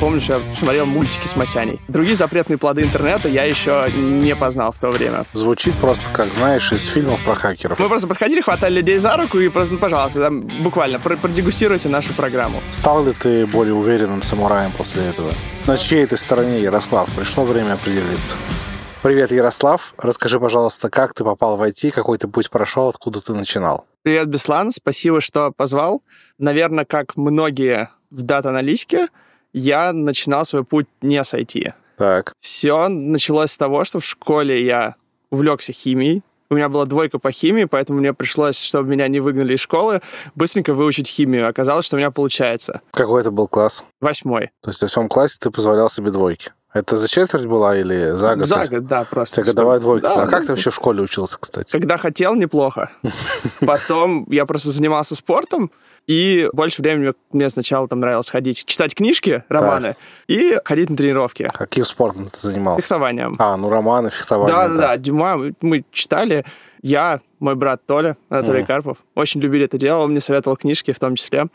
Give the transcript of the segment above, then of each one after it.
помню, что я смотрел мультики с Масяней. Другие запретные плоды интернета я еще не познал в то время. Звучит просто как, знаешь, из фильмов про хакеров. Мы просто подходили, хватали людей за руку и просто, ну, пожалуйста, там, буквально продегустируйте нашу программу. Стал ли ты более уверенным самураем после этого? На чьей ты стороне, Ярослав? Пришло время определиться. Привет, Ярослав. Расскажи, пожалуйста, как ты попал в IT, какой ты путь прошел, откуда ты начинал? Привет, Беслан. Спасибо, что позвал. Наверное, как многие в дата-аналитике, я начинал свой путь не с IT. Так. Все началось с того, что в школе я увлекся химией. У меня была двойка по химии, поэтому мне пришлось, чтобы меня не выгнали из школы, быстренько выучить химию. Оказалось, что у меня получается. Какой это был класс? Восьмой. То есть в восьмом классе ты позволял себе двойки? Это за четверть была или за год? За год, да, просто. У тебя годовая двойка да, А как ты вообще в школе учился, кстати? Когда хотел, неплохо. Потом я просто занимался спортом, и больше времени мне сначала там нравилось ходить, читать книжки, романы, так. и ходить на тренировки. Каким спортом ты занимался? Фехтованием. А, ну романы, фехтование. Да-да-да, Дюма мы читали. Я, мой брат Толя, Анатолий mm. Карпов, очень любили это дело, он мне советовал книжки в том числе.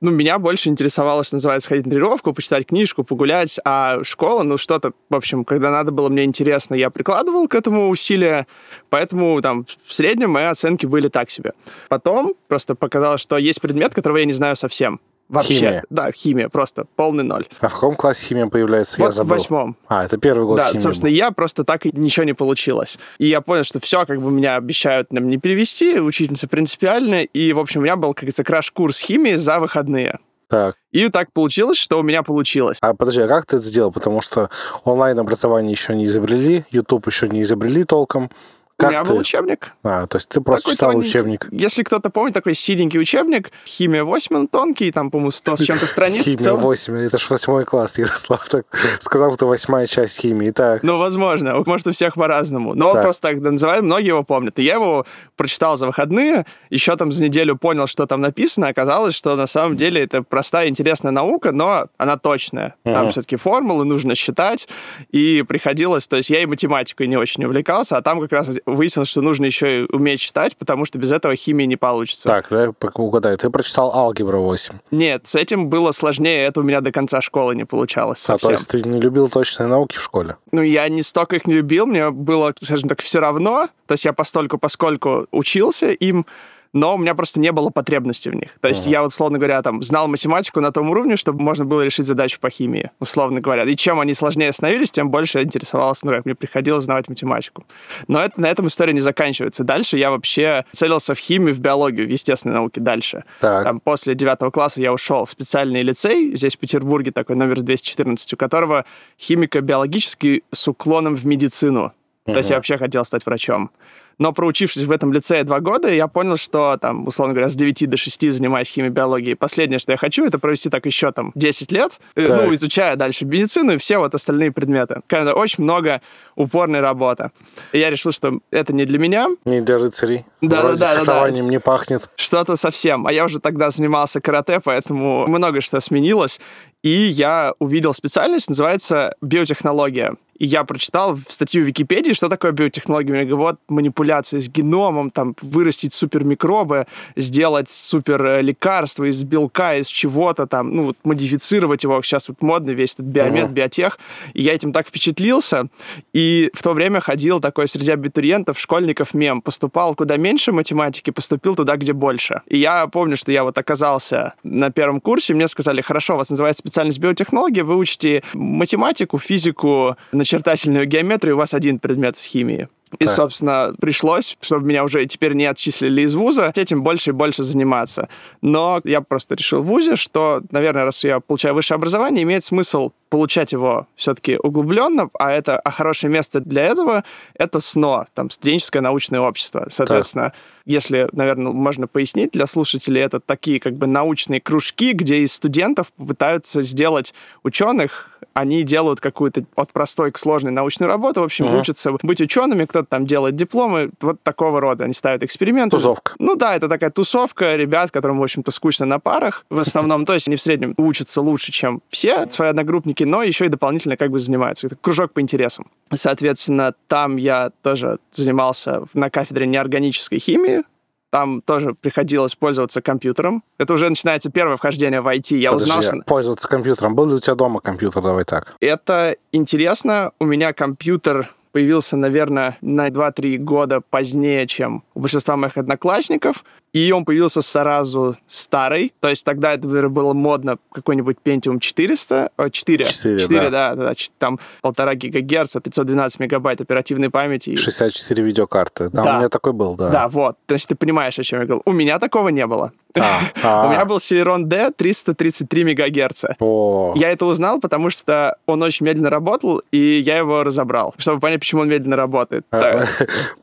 Ну, меня больше интересовало, что называется, сходить на тренировку, почитать книжку, погулять, а школа, ну, что-то, в общем, когда надо было мне интересно, я прикладывал к этому усилия, поэтому там в среднем мои оценки были так себе. Потом просто показалось, что есть предмет, которого я не знаю совсем. Вообще. Химия. Да, химия, просто полный ноль. А в каком классе химия появляется? Вот я забыл. в восьмом. А, это первый год Да, химии собственно, был. я просто так и ничего не получилось. И я понял, что все, как бы меня обещают нам не перевести, учительница принципиальная, и, в общем, у меня был, как говорится, краш-курс химии за выходные. Так. И так получилось, что у меня получилось. А подожди, а как ты это сделал? Потому что онлайн-образование еще не изобрели, YouTube еще не изобрели толком. Как у меня ты... был учебник. А, то есть ты просто Такой читал тоненький. учебник. Если кто-то помнит, такой синенький учебник, химия 8, он тонкий, там, по-моему, 100 с чем-то страниц. Химия целом. 8, это ж восьмой класс, Ярослав так сказал, что восьмая часть химии. Так, Ну, возможно. Может, у всех по-разному. Но он просто так называют, многие его помнят. И я его прочитал за выходные, еще там за неделю понял, что там написано. Оказалось, что на самом деле это простая, интересная наука, но она точная. Там все-таки формулы нужно считать. И приходилось... То есть я и математикой не очень увлекался, а там как раз выяснилось, что нужно еще и уметь читать, потому что без этого химии не получится. так, да, угадаю. Ты прочитал алгебра 8. Нет, с этим было сложнее. Это у меня до конца школы не получалось А, то совсем. есть ты не любил точные науки в школе? Ну, я не столько их не любил, мне было, скажем так, все равно. То есть я постольку, поскольку учился им, но у меня просто не было потребности в них. То есть Ага. я вот, условно говоря, там, знал математику на том уровне, чтобы можно было решить задачу по химии, условно говоря. И чем они сложнее становились, тем больше я интересовался, ну, как мне приходилось знать математику. Но это, на этом история не заканчивается. Дальше я вообще целился в химию, в биологию, в естественной науке дальше. Так. Там, после девятого класса я ушел в специальный лицей, здесь в Петербурге такой номер 214, у которого химико-биологический с уклоном в медицину. То есть я вообще хотел стать врачом. Но проучившись в этом лицее два года, я понял, что там, условно говоря, с 9 до 6 занимаюсь химией, биологией. Последнее, что я хочу, это провести так еще там 10 лет, э, Так. ну, изучая дальше медицину и все вот остальные предметы. Когда очень много упорной работы. И я решил, что это не для меня, Не для рыцарей. Да, Вроде да, да, да, не пахнет. что-то совсем. А я уже тогда занимался карате, поэтому много что сменилось. И я увидел специальность, называется биотехнология. И я прочитал в статью в Википедии, что такое биотехнология. Мне говорят, вот манипуляции с геномом, там, вырастить супермикробы, сделать супер лекарства из белка, из чего-то там, ну, вот, модифицировать его. Сейчас вот модный весь этот биомед, Мгм. биотех. И я этим так впечатлился. И в то время ходил такой среди абитуриентов, школьников мем. Поступал куда меньше математики, поступил туда, где больше. И я помню, что я вот оказался на первом курсе, мне сказали, хорошо, у вас называется специальность биотехнология, вы учите математику, физику, начертательную геометрию, у вас один предмет с химией. И, Так. собственно, пришлось, чтобы меня уже теперь не отчислили из вуза, этим больше и больше заниматься. Но я просто решил в вузе, что, наверное, раз я получаю высшее образование, имеет смысл получать его все-таки углубленно, а это а хорошее место для этого — это СНО, там, студенческое научное общество. Соответственно, если, наверное, можно пояснить для слушателей, это такие как бы научные кружки, где из студентов попытаются сделать ученых, они делают какую-то от простой к сложной научную работу, в общем, Мгм. учатся быть учеными, кто-то там делает дипломы, вот такого рода. Они ставят эксперименты. Тусовка. Ну да, это такая тусовка ребят, которым, в общем-то, скучно на парах. В основном, то есть они в среднем учатся лучше, чем все свои одногруппники, но еще и дополнительно как бы занимаются. Это кружок по интересам. Соответственно, там я тоже занимался на кафедре неорганической химии, там тоже приходилось пользоваться компьютером. Это уже начинается первое вхождение в IT. Я Подожди, узнал, что... пользоваться компьютером. Был ли у тебя дома компьютер? Давай так. Это интересно. У меня компьютер появился, наверное, на 2-3 года позднее, чем у большинства моих одноклассников. И он появился сразу старый. То есть тогда это наверное, было модно какой-нибудь Pentium 400, о, 4, 4, 4 да. да, там полтора гигагерца, 512 мегабайт оперативной памяти. И- 64 видеокарты. Да, Да. у меня такой был, да. Да, вот. То есть ты понимаешь, о чем я говорил. У меня такого не было. А, а. У меня был Celeron D 333 мегагерца. Я это узнал, потому что он очень медленно работал, и я его разобрал, чтобы понять, почему он медленно работает. А,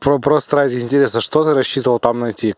Просто ради интереса, что ты рассчитывал там найти?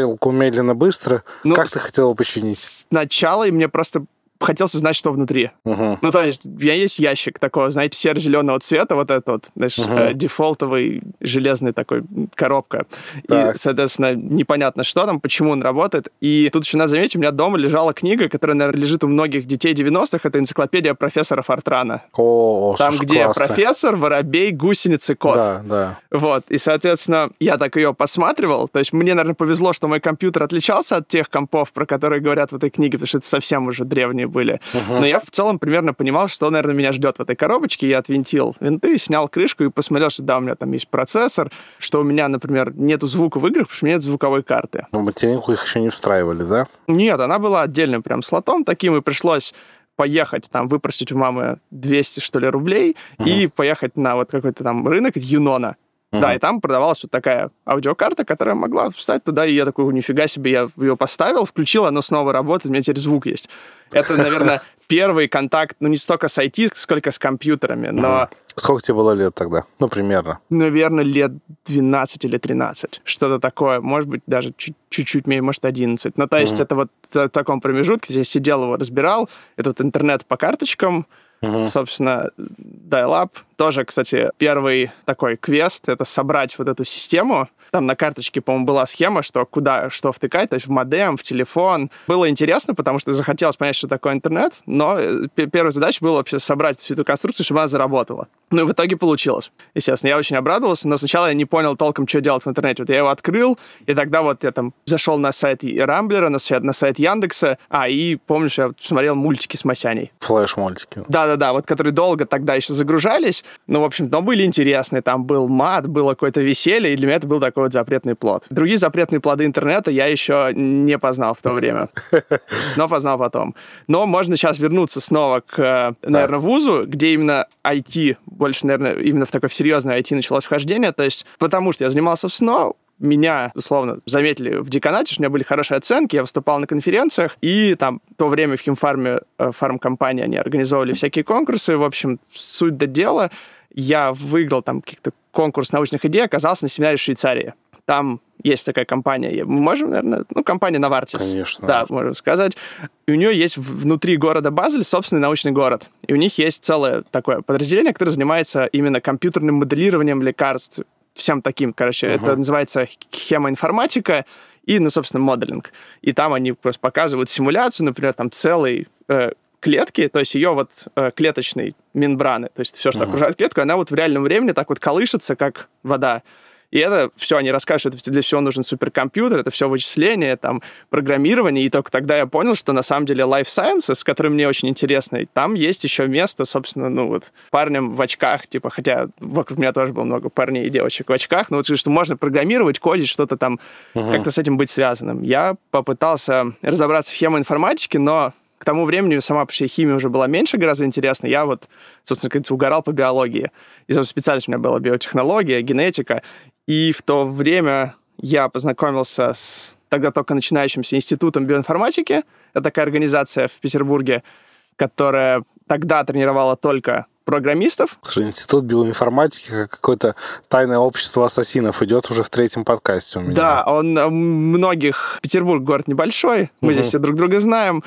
Переключалку медленно-быстро? Ну, как ты хотел его починить? Сначала и мне просто хотелось узнать, что внутри. Мгм. Ну, то есть, у меня есть ящик такого, знаете, серо-зеленого цвета, вот этот вот, знаешь, э, дефолтовый железный такой коробка. Так. И, соответственно, непонятно, что там, почему он работает. И тут еще надо заметить, у меня дома лежала книга, которая, наверное, лежит у многих детей 90-х. Это энциклопедия профессора Фортрана. О, Там, слушай, где классно. профессор, воробей, гусеницы, кот. Да, да. Вот, и, соответственно, я так ее посматривал. То есть мне, наверное, повезло, что мой компьютер отличался от тех компов, про которые говорят в этой книге, потому что это совсем уже древние были. Но я в целом примерно понимал, что, наверное, меня ждет в этой коробочке. Я отвинтил винты, снял крышку и посмотрел, что да, у меня там есть процессор, что у меня, например, нету звука в играх, потому что у меня нет звуковой карты. В материнку их еще не встраивали, да? Нет, она была отдельным прям слотом таким, и пришлось поехать там, выпросить у мамы 200, что ли, рублей, и поехать на вот какой-то там рынок Юнона. Да, и там продавалась вот такая аудиокарта, которая могла встать туда, и я такой, нифига себе, я ее поставил, включил, оно снова работает, у меня теперь звук есть. Это, наверное, первый контакт, ну, не столько с IT, сколько с компьютерами, но, Сколько тебе было лет тогда? Ну, примерно. наверное, лет 12 или 13, что-то такое, может быть, даже чуть- чуть-чуть меньше, может, 11. Ну, то есть это вот в таком промежутке, я сидел его, разбирал, это вот интернет по карточкам, собственно, dial-up. Тоже, кстати, первый такой квест — это собрать вот эту систему. Там на карточке, по-моему, была схема, что куда что втыкать, то есть в модем, в телефон. Было интересно, потому что захотелось понять, что такое интернет, но э, первая задача была вообще собрать всю эту конструкцию, чтобы она заработала. Ну и в итоге получилось. Естественно, я очень обрадовался, но сначала я не понял толком, что делать в интернете. Вот я его открыл, и тогда вот я там зашел на сайт Рамблера, на сайт, на сайт Яндекса, а, и помнишь, я смотрел мультики с Масяней. Флэш-мультики. Да-да-да, вот которые долго тогда еще загружались. Ну, в общем, но были интересные. Там был мат, было какое-то веселье, и для меня это был такой вот запретный плод. Другие запретные плоды интернета я еще не познал в то время. Но познал потом. Но можно сейчас вернуться снова к, э, наверное, вузу, где именно IT, больше, наверное, именно в такое серьезное IT началось вхождение. То есть потому что я занимался в СНО, меня, условно, заметили в деканате, что у меня были хорошие оценки, я выступал на конференциях, и там в то время в химфарме, э, фармкомпании, они организовывали всякие конкурсы, в общем, суть до дела, я выиграл там каких-то конкурс научных идей, оказался на семинаре в Швейцарии. Там есть такая компания, мы можем, наверное, ну, компания Novartis. Конечно. Да, можем сказать. И у нее есть внутри города Базель собственный научный город. И у них есть целое такое подразделение, которое занимается именно компьютерным моделированием лекарств, всем таким, короче. Это называется хемоинформатика и, ну, собственно, моделинг. И там они просто показывают симуляцию, например, там целой э, клетки, то есть ее вот э, клеточной мембраны, то есть все, что окружает клетку, она вот в реальном времени так вот колышется, как вода. И это все, они расскажут, что это для всего нужен суперкомпьютер, это все вычисление, там, программирование. И только тогда я понял, что на самом деле Life Sciences, который мне очень интересный, там есть еще место, собственно, ну вот, парням в очках, типа, хотя вокруг меня тоже было много парней и девочек в очках, но вот что можно программировать, кодить, что-то там, как-то с этим быть связанным. Я попытался разобраться в хемоинформатике, но к тому времени сама вообще химия уже была меньше гораздо интересна. Я вот, собственно, как угорал по биологии. И, собственно, специальность у меня была биотехнология, генетика. И в то время я познакомился с тогда только начинающимся институтом биоинформатики. Это такая организация в Петербурге, которая тогда тренировала только программистов. Слушай, Институт биоинформатики, как какое-то тайное общество ассасинов идет уже в третьем подкасте у меня. Да, он э, многих... Петербург город небольшой, мы здесь все друг друга знаем.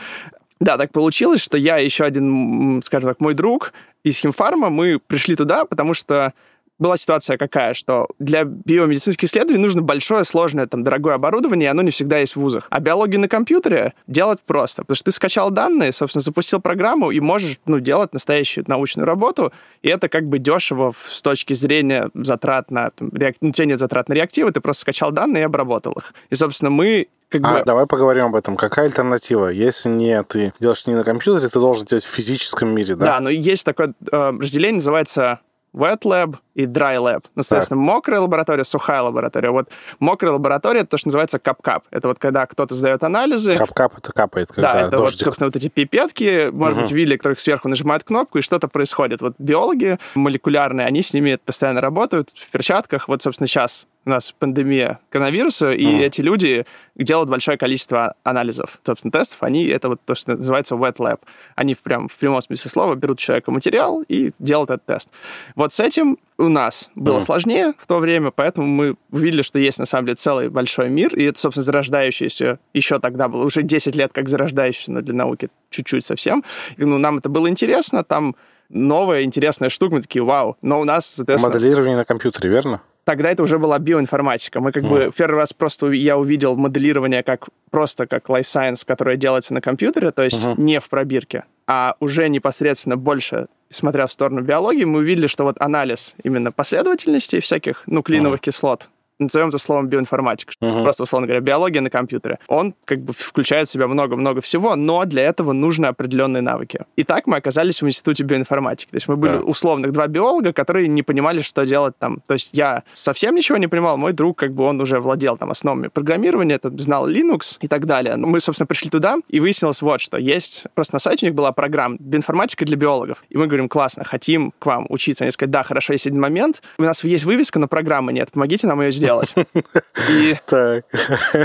Да, так получилось, что я еще один, скажем так, мой друг из химфарма, мы пришли туда, потому что была ситуация какая, что для биомедицинских исследований нужно большое, сложное, там, дорогое оборудование, и оно не всегда есть в вузах. А биологию на компьютере делать просто, потому что ты скачал данные, собственно, запустил программу и можешь, ну, делать настоящую научную работу, и это как бы дешево с точки зрения затрат на, там, реак... ну, тебе нет затрат на реактивы, ты просто скачал данные и обработал их. И, собственно, мы как бы... давай поговорим об этом. Какая альтернатива? Если не ты делаешь не на компьютере, ты должен делать в физическом мире, да? Да, но есть такое э, разделение, называется wet lab и dry lab. Ну, соответственно, так. мокрая лаборатория, сухая лаборатория. Вот мокрая лаборатория, это то, что называется кап-кап. Это вот когда кто-то сдает анализы. Кап-кап это капает, когда Да, это дождик. вот, собственно, вот эти пипетки, может угу. быть, видели, которых сверху нажимают кнопку, и что-то происходит. Вот биологи молекулярные, они с ними постоянно работают в перчатках. Вот, собственно, сейчас у нас пандемия коронавируса, и mm. эти люди делают большое количество анализов, собственно, тестов. Они, это вот то, что называется wet lab. Они в, прям, в прямом смысле слова берут человека материал и делают этот тест. Вот с этим у нас было mm. сложнее в то время, поэтому мы увидели, что есть на самом деле целый большой мир, и это, собственно, зарождающийся, еще тогда было, уже 10 лет как зарождающийся, но для науки чуть-чуть совсем. И, ну, нам это было интересно, там новая интересная штука, мы такие, вау. Но у нас, соответственно... Моделирование на компьютере, верно? Тогда это уже была биоинформатика. Мы как mm. бы первый раз просто я увидел моделирование как просто как life science, которое делается на компьютере, то есть mm-hmm. не в пробирке, а уже непосредственно больше, смотря в сторону биологии, мы увидели, что вот анализ именно последовательностей всяких нуклеиновых mm. кислот назовем это словом биоинформатика, uh-huh. просто, условно говоря, биология на компьютере. Он как бы включает в себя много-много всего, но для этого нужны определенные навыки. И так мы оказались в институте биоинформатики. То есть мы были yeah. условных два биолога, которые не понимали, что делать там. То есть я совсем ничего не понимал, мой друг как бы он уже владел там основами программирования, там, знал Linux и так далее. Но мы, собственно, пришли туда, и выяснилось вот что. Есть, просто на сайте у них была программа биоинформатика для биологов. И мы говорим, классно, хотим к вам учиться. Они сказали, да, хорошо, есть один момент. У нас есть вывеска, но программы нет. Помогите нам ее сделать делать. И, так.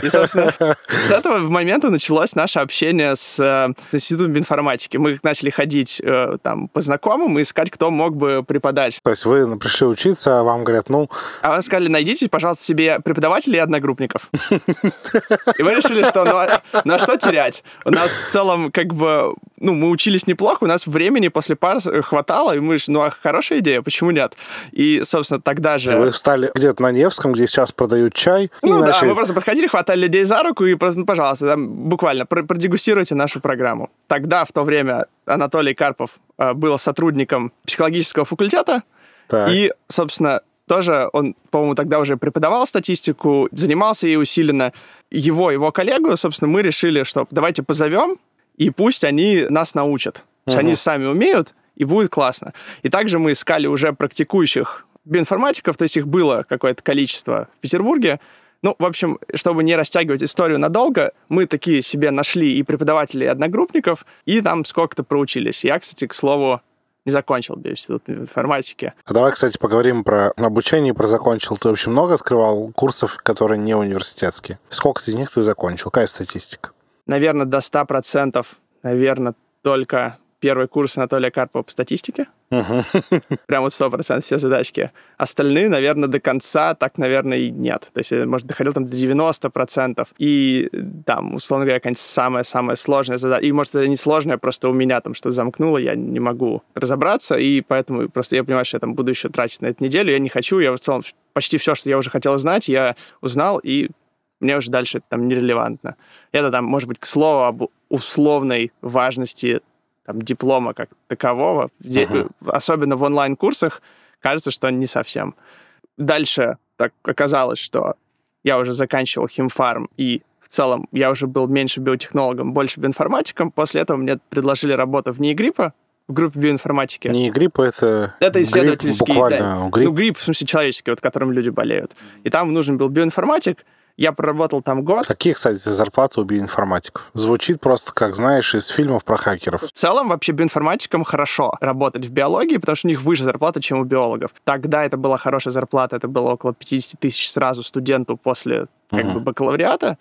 и, собственно, с этого момента началось наше общение с э, Институтом информатики. Мы начали ходить э, там по знакомым и искать, кто мог бы преподать. То есть вы пришли учиться, а вам говорят, ну... А вам сказали, найдите, пожалуйста, себе преподавателей и одногруппников. И мы решили, что ну, а, ну а что терять? У нас в целом как бы... Ну, мы учились неплохо, у нас времени после пар хватало, и мы же, ну, а хорошая идея, почему нет? И, собственно, тогда же... Вы встали где-то на Невском, где сейчас продают чай. Ну да, начали... мы просто подходили, хватали людей за руку и просто, ну, пожалуйста, там, буквально продегустируйте нашу программу. Тогда, в то время, Анатолий Карпов э, был сотрудником психологического факультета, так. и, собственно, тоже он, по-моему, тогда уже преподавал статистику, занимался ей усиленно. Его, его коллегу, собственно, мы решили, что давайте позовем, и пусть они нас научат. Угу. Они сами умеют, и будет классно. И также мы искали уже практикующих биоинформатиков, то есть их было какое-то количество в Петербурге. Ну, в общем, чтобы не растягивать историю надолго, мы такие себе нашли и преподавателей, и одногруппников, и там сколько-то проучились. Я, кстати, к слову, не закончил биоинститут информатики. А давай, кстати, поговорим про обучение, про закончил. Ты вообще много открывал курсов, которые не университетские? Сколько из них ты закончил? Какая статистика? Наверное, до 100%. Наверное, только первый курс Анатолия Карпова по статистике. Uh-huh. Прям вот сто процентов все задачки. Остальные, наверное, до конца так, наверное, и нет. То есть, может, доходил там до 90%. И там, условно говоря, какая-нибудь самая-самая сложная задача. И, может, это не сложная, просто у меня там что-то замкнуло, я не могу разобраться, и поэтому просто я понимаю, что я там буду еще тратить на эту неделю. Я не хочу, я в целом почти все, что я уже хотел узнать, я узнал, и мне уже дальше там нерелевантно. Это там, может быть, к слову об условной важности там, диплома как такового, uh-huh. особенно в онлайн-курсах, кажется, что не совсем. Дальше так оказалось, что я уже заканчивал химфарм, и в целом я уже был меньше биотехнологом, больше биоинформатиком. После этого мне предложили работу в НИИГРИПа, в группе биоинформатики. Не грипп, это... Это исследовательский... Грипп буквально, да, грипп. Ну, грипп, в смысле, человеческий, вот, которым люди болеют. И там нужен был биоинформатик, я проработал там год. Какие, кстати, зарплаты у биоинформатиков? Звучит просто, как знаешь, из фильмов про хакеров. В целом, вообще, биоинформатикам хорошо работать в биологии, потому что у них выше зарплата, чем у биологов. Тогда это была хорошая зарплата, это было около 50 тысяч сразу студенту после как uh-huh. бы бакалавриата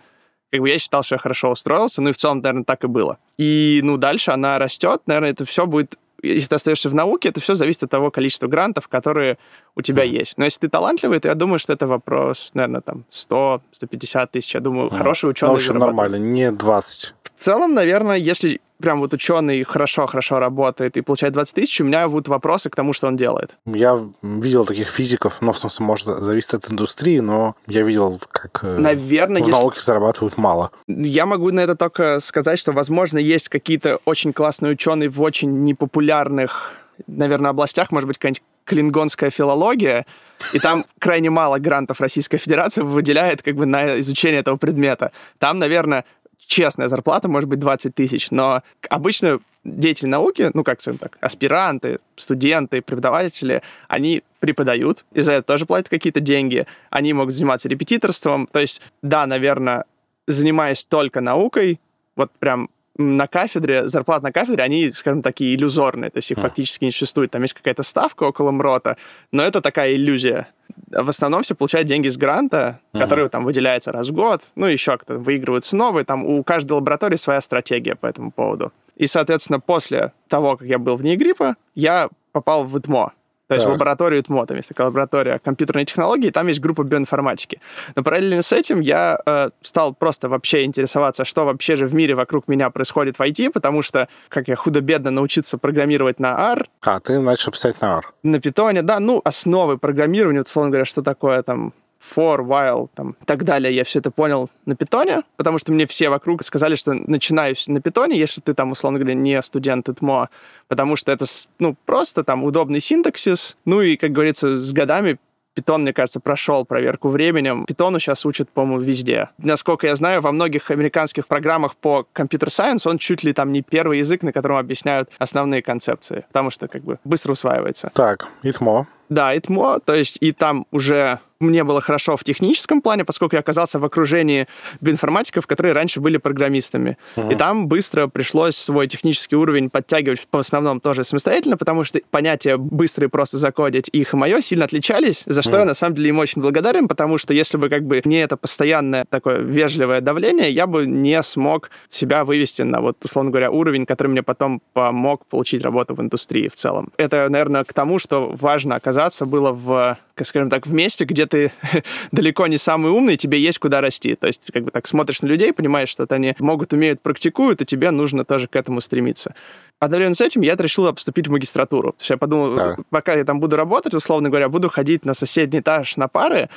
как бы я считал, что я хорошо устроился, ну и в целом, наверное, так и было. И, ну, дальше она растет, наверное, это все будет если ты остаешься в науке, это все зависит от того количества грантов, которые у тебя mm. есть. Но если ты талантливый, то я думаю, что это вопрос, наверное, там 100-150 тысяч. Я думаю, mm. хороший ученый Ну, в общем, нормально, не 20. В целом, наверное, если прям вот ученый хорошо-хорошо работает и получает 20 тысяч, у меня будут вопросы к тому, что он делает. Я видел таких физиков, ну, в смысле, может, зависит от индустрии, но я видел, как э, Наверное, в если- науке зарабатывают мало. Я могу на это только сказать, что, возможно, есть какие-то очень классные ученые в очень непопулярных, наверное, областях, может быть, какая-нибудь клингонская филология, и там крайне мало грантов Российская Федерация выделяет как бы на изучение этого предмета. Там, наверное, честная зарплата может быть 20 тысяч, но обычно деятели науки, ну, как скажем так, аспиранты, студенты, преподаватели, они преподают, и за это тоже платят какие-то деньги, они могут заниматься репетиторством, то есть, да, наверное, занимаясь только наукой, вот прям на кафедре, зарплаты на кафедре, они, скажем, такие иллюзорные, то есть их фактически не существует. Там есть какая-то ставка около МРОТа, но это такая иллюзия. В основном все получают деньги с гранта, который там выделяется раз в год, ну, еще кто-то выигрываются новые, там у каждой лаборатории своя стратегия по этому поводу. И, соответственно, после того, как я был вне гриппа, я попал в ИТМО. То есть Так. в лабораторию ТМО, там есть такая лаборатория компьютерной технологии, там есть группа биоинформатики. Но параллельно с этим я э, стал просто вообще интересоваться, что вообще же в мире вокруг меня происходит в IT, потому что, как я худо-бедно научиться программировать на R, А, ты начал писать на R. на питоне, да, ну, основы программирования, условно говоря, что такое там for, while, там, и так далее. Я все это понял на питоне, потому что мне все вокруг сказали, что начинаюсь на питоне, если ты там, условно говоря, не студент ИТМО, потому что это, ну, просто там удобный синтаксис, ну и, как говорится, с годами Питон, мне кажется, прошел проверку временем. Питону сейчас учат, по-моему, везде. Насколько я знаю, во многих американских программах по компьютер-сайенс он чуть ли там не первый язык, на котором объясняют основные концепции, потому что как бы быстро усваивается. Так, ИТМО. Да, ИТМО, то есть и там уже мне было хорошо в техническом плане, поскольку я оказался в окружении биоинформатиков, которые раньше были программистами. И там быстро пришлось свой технический уровень подтягивать в основном тоже самостоятельно, потому что понятия быстро и просто закодить их и мое сильно отличались, за что я на самом деле им очень благодарен, потому что если бы как бы не это постоянное такое вежливое давление, я бы не смог себя вывести на вот, условно говоря, уровень, который мне потом помог получить работу в индустрии в целом. Это, наверное, к тому, что важно оказаться было в, скажем так, в месте, где ты далеко не самый умный, тебе есть куда расти. То есть, как бы так смотришь на людей, понимаешь, что они могут, умеют, практикуют, и тебе нужно тоже к этому стремиться. Одновременно с этим я решил поступить в магистратуру. То есть я подумал, Так. пока я там буду работать, условно говоря, буду ходить на соседний этаж на пары,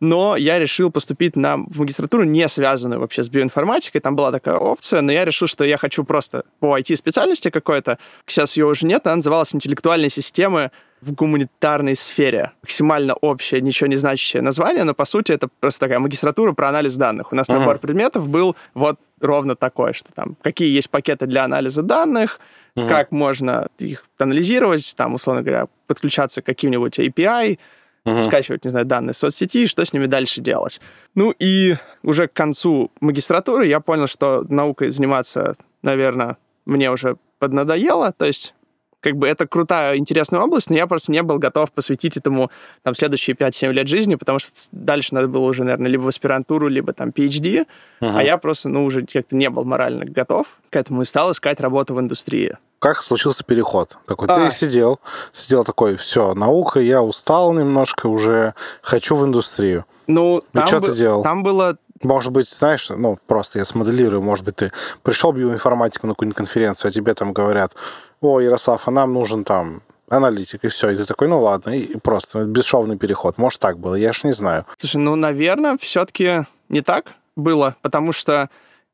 но я решил поступить на магистратуру, не связанную вообще с биоинформатикой. Там была такая опция, но я решил, что я хочу просто по IT-специальности какой-то. Сейчас ее уже нет, она называлась «Интеллектуальные системы в гуманитарной сфере». Максимально общее, ничего не значащее название, но по сути это просто такая магистратура про анализ данных. У нас Ага. набор предметов был вот ровно такой, что там какие есть пакеты для анализа данных, как можно их анализировать, там, условно говоря, подключаться к каким-нибудь API, скачивать, не знаю, данные соцсети, что с ними дальше делать. Ну и уже к концу магистратуры я понял, что наукой заниматься, наверное, мне уже поднадоело, то есть как бы это крутая, интересная область, но я просто не был готов посвятить этому там следующие 5-7 лет жизни, потому что дальше надо было уже, наверное, либо в аспирантуру, либо там PhD, а я просто, ну, уже как-то не был морально готов к этому и стал искать работу в индустрии. Как случился переход? Такой, А. ты сидел, сидел такой, все, наука, я устал немножко, уже хочу в индустрию. Ну, Ну, там, чё бы- ты делал? там было Может быть, знаешь, ну, просто я смоделирую, может быть, ты пришел в биоинформатику на какую-нибудь конференцию, а тебе там говорят, о, Ярослав, а нам нужен там аналитик, и все. И ты такой, ну ладно, и просто бесшовный переход. Может, так было, я ж не знаю. Слушай, ну, наверное, все-таки не так было, потому что,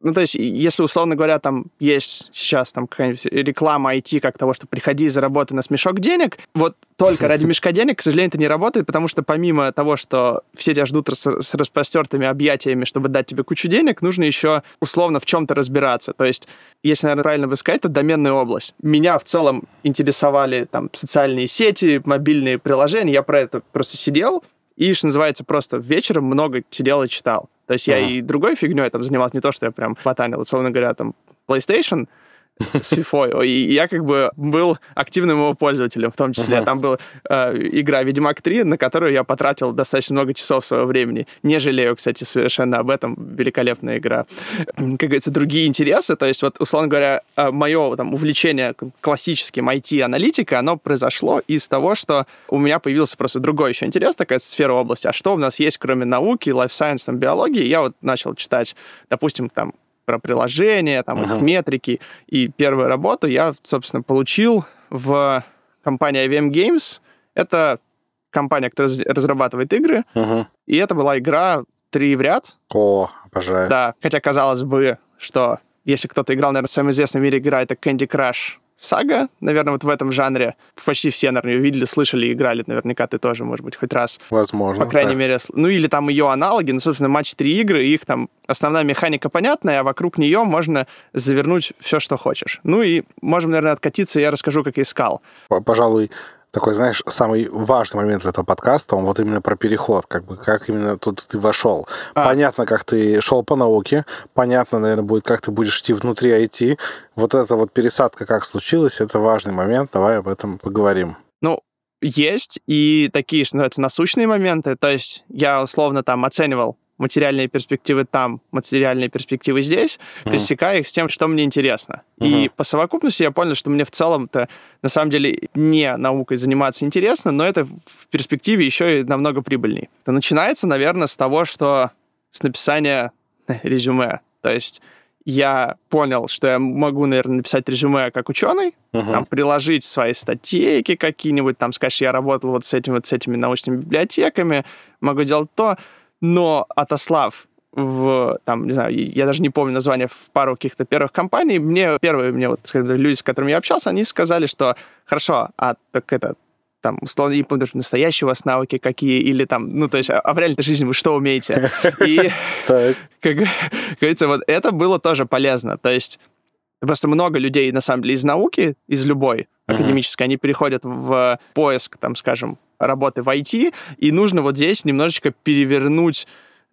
ну, то есть, если, условно говоря, там есть сейчас там какая-нибудь реклама IT как того, что приходи и заработай на смешок денег, вот только ради мешка денег, к сожалению, это не работает, потому что помимо того, что все тебя ждут рас- с распростертыми объятиями, чтобы дать тебе кучу денег, нужно еще условно в чем-то разбираться. То есть, если, наверное, правильно бы сказать, это доменная область. Меня в целом интересовали там социальные сети, мобильные приложения, я про это просто сидел, и, что называется, просто вечером много сидел и читал. То есть я Ага. и другой фигней там занимался, не то, что я прям ботанил, условно говоря, там, PlayStation с FIFA, и я как бы был активным его пользователем в том числе. Там была э, игра «Ведьмак 3», на которую я потратил достаточно много часов своего времени. Не жалею, кстати, совершенно об этом. Великолепная игра. Как говорится, другие интересы, то есть вот, условно говоря, мое там, увлечение классическим IT-аналитикой, оно произошло из того, что у меня появился просто другой еще интерес, такая сфера области. А что у нас есть, кроме науки, life science, там, биологии? Я вот начал читать, допустим, там, про приложения, там, их метрики. И первую работу я, собственно, получил в компании IBM Games. Это компания, которая раз- разрабатывает игры. Мгм. И это была игра три в ряд. О, обожаю. Да, хотя казалось бы, что если кто-то играл, наверное, в своем известном мире игра, это Candy Crush Сага, наверное, вот в этом жанре. Почти все, наверное, ее видели, слышали, играли. Наверняка ты тоже, может быть, хоть раз. Возможно. По крайней да. мере, ну или там ее аналоги, ну, собственно, матч три игры, их там основная механика понятная, а вокруг нее можно завернуть все, что хочешь. Ну и можем, наверное, откатиться, я расскажу, как я искал. Пожалуй, такой, знаешь, самый важный момент этого подкаста, он вот именно про переход, как бы, как именно тут ты вошел. А. Понятно, как ты шел по науке, понятно, наверное, будет, как ты будешь идти внутри IT. Вот эта вот пересадка, как случилась, это важный момент, давай об этом поговорим. Ну, есть и такие, что называется, насущные моменты. То есть я условно там оценивал материальные перспективы там, материальные перспективы здесь, пересекая их с тем, что мне интересно. И Мгм. по совокупности я понял, что мне в целом-то на самом деле не наукой заниматься интересно, но это в перспективе еще и намного прибыльней. Это начинается, наверное, с того, что с написания резюме. То есть я понял, что я могу, наверное, написать резюме как ученый, Мгм. там, приложить свои статейки какие-нибудь, там, сказать, я работал вот с этим вот с этими научными библиотеками, могу делать то, но отослав в, там, не знаю, я даже не помню название, в пару каких-то первых компаний, мне первые, мне вот, скажем так, люди, с которыми я общался, они сказали, что хорошо, а так это, там, условно, не помню, настоящие у вас навыки какие, или там, ну, то есть, а, а в реальной жизни вы что умеете? И как говорится, вот это было тоже полезно. То есть просто много людей, на самом деле, из науки, из любой академической, они переходят в поиск, там, скажем, работы в IT, и нужно вот здесь немножечко перевернуть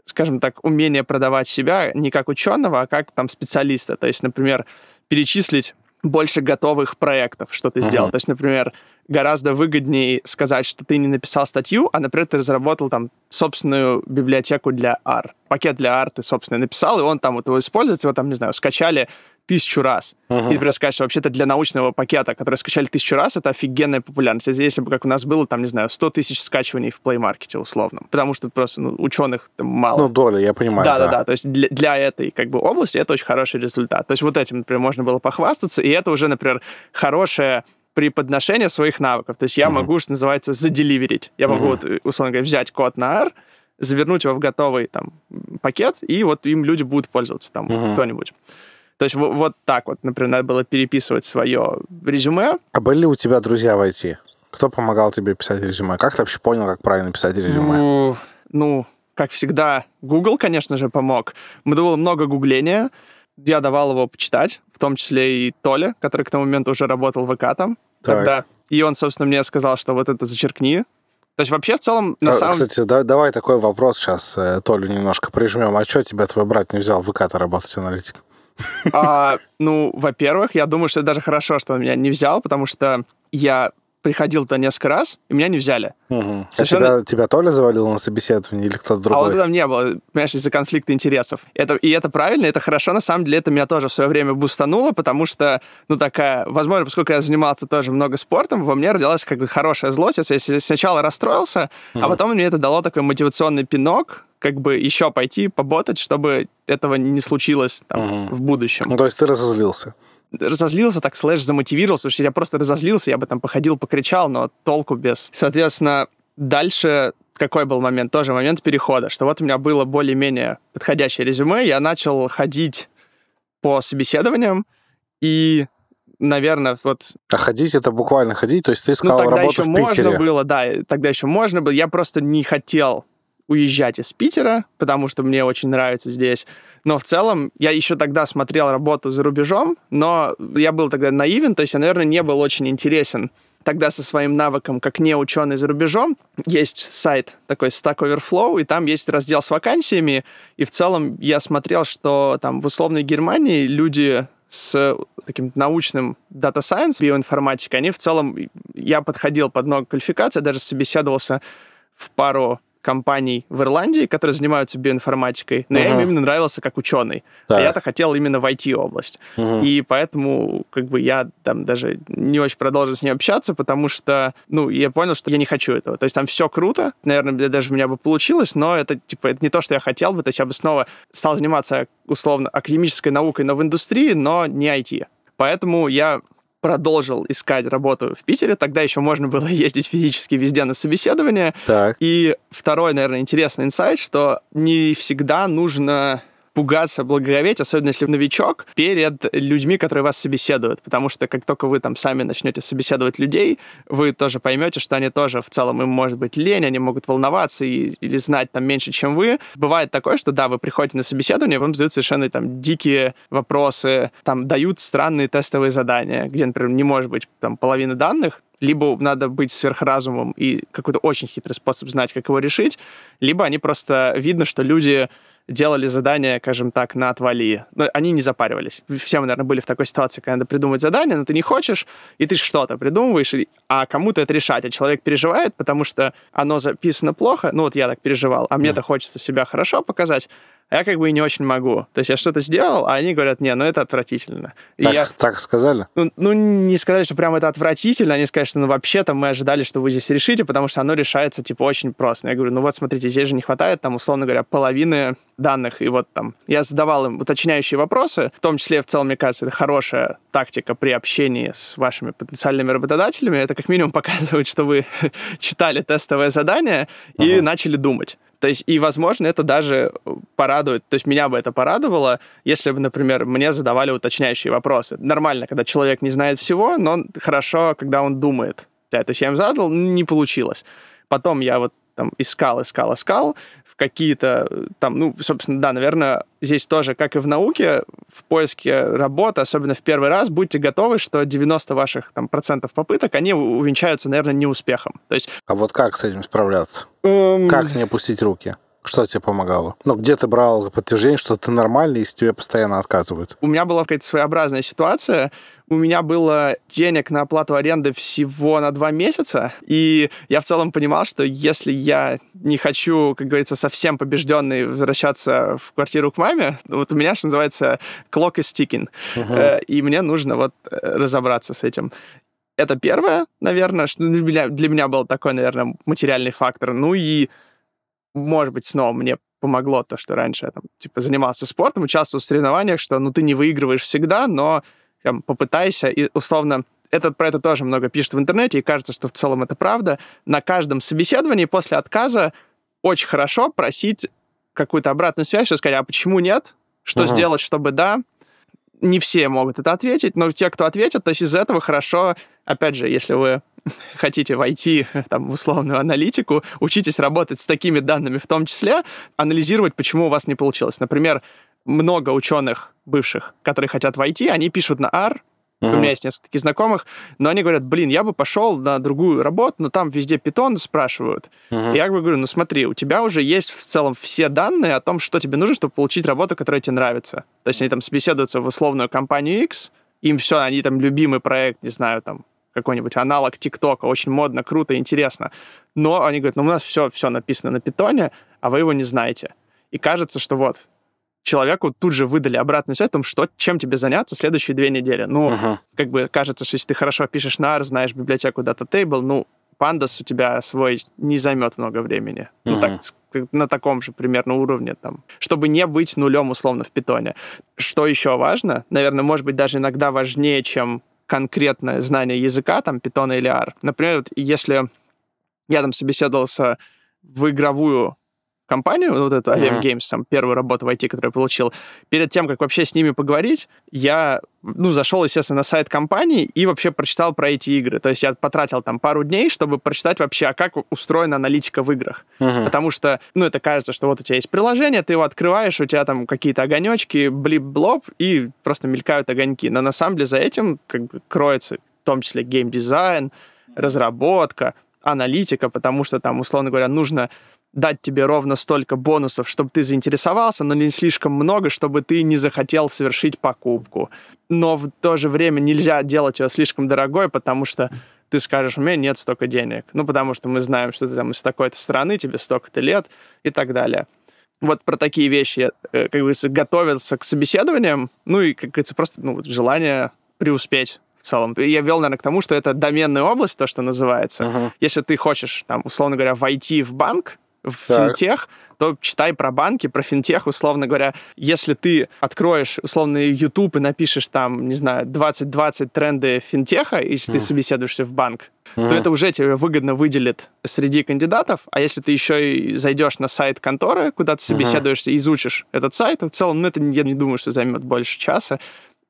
скажем так, умение продавать себя не как ученого, а как там специалиста. То есть, например, перечислить больше готовых проектов, что ты сделал. Мгм. То есть, например, гораздо выгоднее сказать, что ты не написал статью, а, например, ты разработал там собственную библиотеку для R. Пакет для R ты, собственно, написал, и он там вот его используется, его там, не знаю, скачали тысячу раз. Мгм. И, например, что вообще-то для научного пакета, который скачали тысячу раз, это офигенная популярность. Это Если бы, как у нас было, там, не знаю, 100 тысяч скачиваний в Play Market условном. Потому что просто ну, ученых мало. Ну, доля, я понимаю. Да, да, да. То есть для, для этой как бы области это очень хороший результат. То есть вот этим, например, можно было похвастаться, и это уже, например, хорошее преподношение своих навыков. То есть я Мгм. могу, что называется, заделиверить. Я могу, Мгм. вот, условно говоря, взять код на R, завернуть его в готовый там пакет, и вот им люди будут пользоваться, там, Мгм. кто-нибудь. То есть вот, вот так вот, например, надо было переписывать свое резюме. А были ли у тебя друзья в IT? Кто помогал тебе писать резюме? Как ты вообще понял, как правильно писать резюме? Ну, ну, как всегда, Google, конечно же, помог. Мы было много гугления. Я давал его почитать, в том числе и Толя, который к тому моменту уже работал в ВК там. Так. Тогда. И он, собственно, мне сказал, что вот это зачеркни. То есть вообще в целом, на А, самом Кстати, да- давай такой вопрос сейчас Толю немножко прижмем. А что тебя твой брат не взял в ВК-то работать аналитиком? А, ну, во-первых, я думаю, что это даже хорошо, что он меня не взял, потому что я приходил туда несколько раз, и меня не взяли. А Совершенно- тебя, тебя Толя завалил на собеседование или кто-то А вот другой? этого не было, понимаешь, из-за конфликта интересов. Это, и это правильно, это хорошо. На самом деле это меня тоже в свое время бустануло, потому что, ну, такая, возможно, поскольку я занимался тоже много спортом, во мне родилась как бы хорошая злость. Я сначала расстроился, а потом мне это дало такой мотивационный пинок, как бы еще пойти поботать, чтобы этого не случилось там, Мгм. в будущем Ну, то есть ты разозлился. Разозлился, так слэш замотивировался, потому что я просто разозлился, я бы там походил, покричал, но толку без. Соответственно, дальше какой был момент? Тоже момент перехода, что вот у меня было более-менее подходящее резюме, я начал ходить по собеседованиям, и, наверное, вот А ходить это буквально ходить, то есть ты ну, искал тогда работу еще в Питере. можно было, да, тогда еще можно было. Я просто не хотел уезжать из Питера, потому что мне очень нравится здесь. Но в целом я еще тогда смотрел работу за рубежом, но я был тогда наивен, то есть я, наверное, не был очень интересен тогда со своим навыком, как не ученый за рубежом. Есть сайт такой Stack Overflow, и там есть раздел с вакансиями, и в целом я смотрел, что там в условной Германии люди с таким научным Data Science, биоинформатикой, они в целом, я подходил под много квалификаций, даже собеседовался в пару компаний в Ирландии, которые занимаются биоинформатикой, но uh-huh. я им именно нравился как ученый. Так. А я-то хотел именно в IT-область. Uh-huh. И поэтому как бы я там даже не очень продолжил с ней общаться, потому что, ну, я понял, что я не хочу этого. То есть там все круто, наверное, даже у меня бы получилось, но это, типа, это не то, что я хотел бы, то есть я бы снова стал заниматься, условно, академической наукой, но в индустрии, но не IT. Поэтому я продолжил искать работу в Питере. Тогда еще можно было ездить физически везде на собеседование. Так. И второй, наверное, интересный инсайт, что не всегда нужно пугаться, благоговеть, особенно если новичок, перед людьми, которые вас собеседуют. Потому что как только вы там сами начнете собеседовать людей, вы тоже поймете, что они тоже в целом, им может быть лень, они могут волноваться и, или знать там меньше, чем вы. Бывает такое, что да, вы приходите на собеседование, вам задают совершенно там дикие вопросы, там дают странные тестовые задания, где, например, не может быть там половины данных, либо надо быть сверхразумом и какой-то очень хитрый способ знать, как его решить, либо они просто видно, что люди делали задания, скажем так, на отвали. Но они не запаривались. Все мы, наверное, были в такой ситуации, когда надо придумать задание, но ты не хочешь, и ты что-то придумываешь, а кому-то это решать. А человек переживает, потому что оно записано плохо. Ну, вот я так переживал. А мне-то хочется себя хорошо показать а я как бы и не очень могу. То есть я что-то сделал, а они говорят, не, ну это отвратительно. И так, я, так сказали? Ну, ну, не сказали, что прям это отвратительно, они сказали, что ну вообще-то мы ожидали, что вы здесь решите, потому что оно решается типа очень просто. Я говорю, ну вот смотрите, здесь же не хватает там, условно говоря, половины данных, и вот там я задавал им уточняющие вопросы, в том числе, в целом, мне кажется, это хорошая тактика при общении с вашими потенциальными работодателями. Это как минимум показывает, что вы читали тестовое задание и uh-huh. начали думать. То есть, и, возможно, это даже порадует, то есть меня бы это порадовало, если бы, например, мне задавали уточняющие вопросы. Нормально, когда человек не знает всего, но хорошо, когда он думает. Да, то есть я им задал, не получилось. Потом я вот там искал, искал, искал, какие-то там, ну, собственно, да, наверное, здесь тоже, как и в науке, в поиске работы, особенно в первый раз, будьте готовы, что 90 ваших там, процентов попыток, они увенчаются, наверное, неуспехом. То есть... А вот как с этим справляться? Um... Как не опустить руки? Что тебе помогало? Ну, где ты брал подтверждение, что ты нормальный, если тебе постоянно отказывают? У меня была какая-то своеобразная ситуация. У меня было денег на оплату аренды всего на два месяца, и я в целом понимал, что если я не хочу, как говорится, совсем побежденный возвращаться в квартиру к маме, вот у меня, что называется, clock is ticking, uh-huh. и мне нужно вот э, разобраться с этим. Это первое, наверное, что для меня, для меня был такой, наверное, материальный фактор. Ну и может быть, снова мне помогло то, что раньше я там, типа, занимался спортом, участвовал в соревнованиях, что, ну, ты не выигрываешь всегда, но там, попытайся, и, условно, это, про это тоже много пишут в интернете, и кажется, что в целом это правда. На каждом собеседовании после отказа очень хорошо просить какую-то обратную связь, и сказать, а почему нет? Что uh-huh. сделать, чтобы да? Не все могут это ответить, но те, кто ответит, то есть из этого хорошо, опять же, если вы хотите войти там, в условную аналитику, учитесь работать с такими данными в том числе, анализировать, почему у вас не получилось. Например, много ученых бывших, которые хотят войти, они пишут на R, Uh-huh. У меня есть несколько таких знакомых, но они говорят, блин, я бы пошел на другую работу, но там везде питон спрашивают. Uh-huh. И я говорю, ну смотри, у тебя уже есть в целом все данные о том, что тебе нужно, чтобы получить работу, которая тебе нравится. То есть они там собеседуются в условную компанию X, им все, они там любимый проект, не знаю, там какой-нибудь аналог ТикТока, очень модно, круто, интересно. Но они говорят, ну у нас все, все написано на питоне, а вы его не знаете. И кажется, что вот, человеку тут же выдали обратную связь о том, что, чем тебе заняться следующие две недели. Ну, uh-huh. как бы кажется, что если ты хорошо пишешь на R, знаешь библиотеку DataTable, ну, Pandas у тебя свой не займет много времени. Uh-huh. Ну, так, на таком же примерно уровне, там, чтобы не быть нулем условно в питоне. Что еще важно, наверное, может быть, даже иногда важнее, чем конкретное знание языка, там, питона или R. Например, вот если я там собеседовался в игровую компанию, вот эту Alem uh-huh. Games, там, первую работу в IT, которую я получил, перед тем, как вообще с ними поговорить, я, ну, зашел, естественно, на сайт компании и вообще прочитал про эти игры. То есть я потратил там пару дней, чтобы прочитать вообще, а как устроена аналитика в играх. Uh-huh. Потому что, ну, это кажется, что вот у тебя есть приложение, ты его открываешь, у тебя там какие-то огонечки, блип-блоп, и просто мелькают огоньки. Но на самом деле за этим как бы кроется в том числе геймдизайн, разработка, аналитика, потому что там, условно говоря, нужно дать тебе ровно столько бонусов, чтобы ты заинтересовался, но не слишком много, чтобы ты не захотел совершить покупку. Но в то же время нельзя делать ее слишком дорогой, потому что ты скажешь, у меня нет столько денег. Ну, потому что мы знаем, что ты там из такой-то страны, тебе столько-то лет и так далее. Вот про такие вещи, э, как бы готовиться к собеседованиям, ну и, как говорится, просто ну, желание преуспеть в целом. Я вел, наверное, к тому, что это доменная область, то, что называется. Uh-huh. Если ты хочешь, там, условно говоря, войти в банк, в так. финтех, то читай про банки, про финтех, условно говоря. Если ты откроешь, условно, YouTube и напишешь там, не знаю, 20-20 тренды финтеха, если mm. ты собеседуешься в банк, mm. то это уже тебе выгодно выделит среди кандидатов. А если ты еще и зайдешь на сайт конторы, куда ты собеседуешься, mm. изучишь этот сайт, то в целом, ну, это я не думаю, что займет больше часа,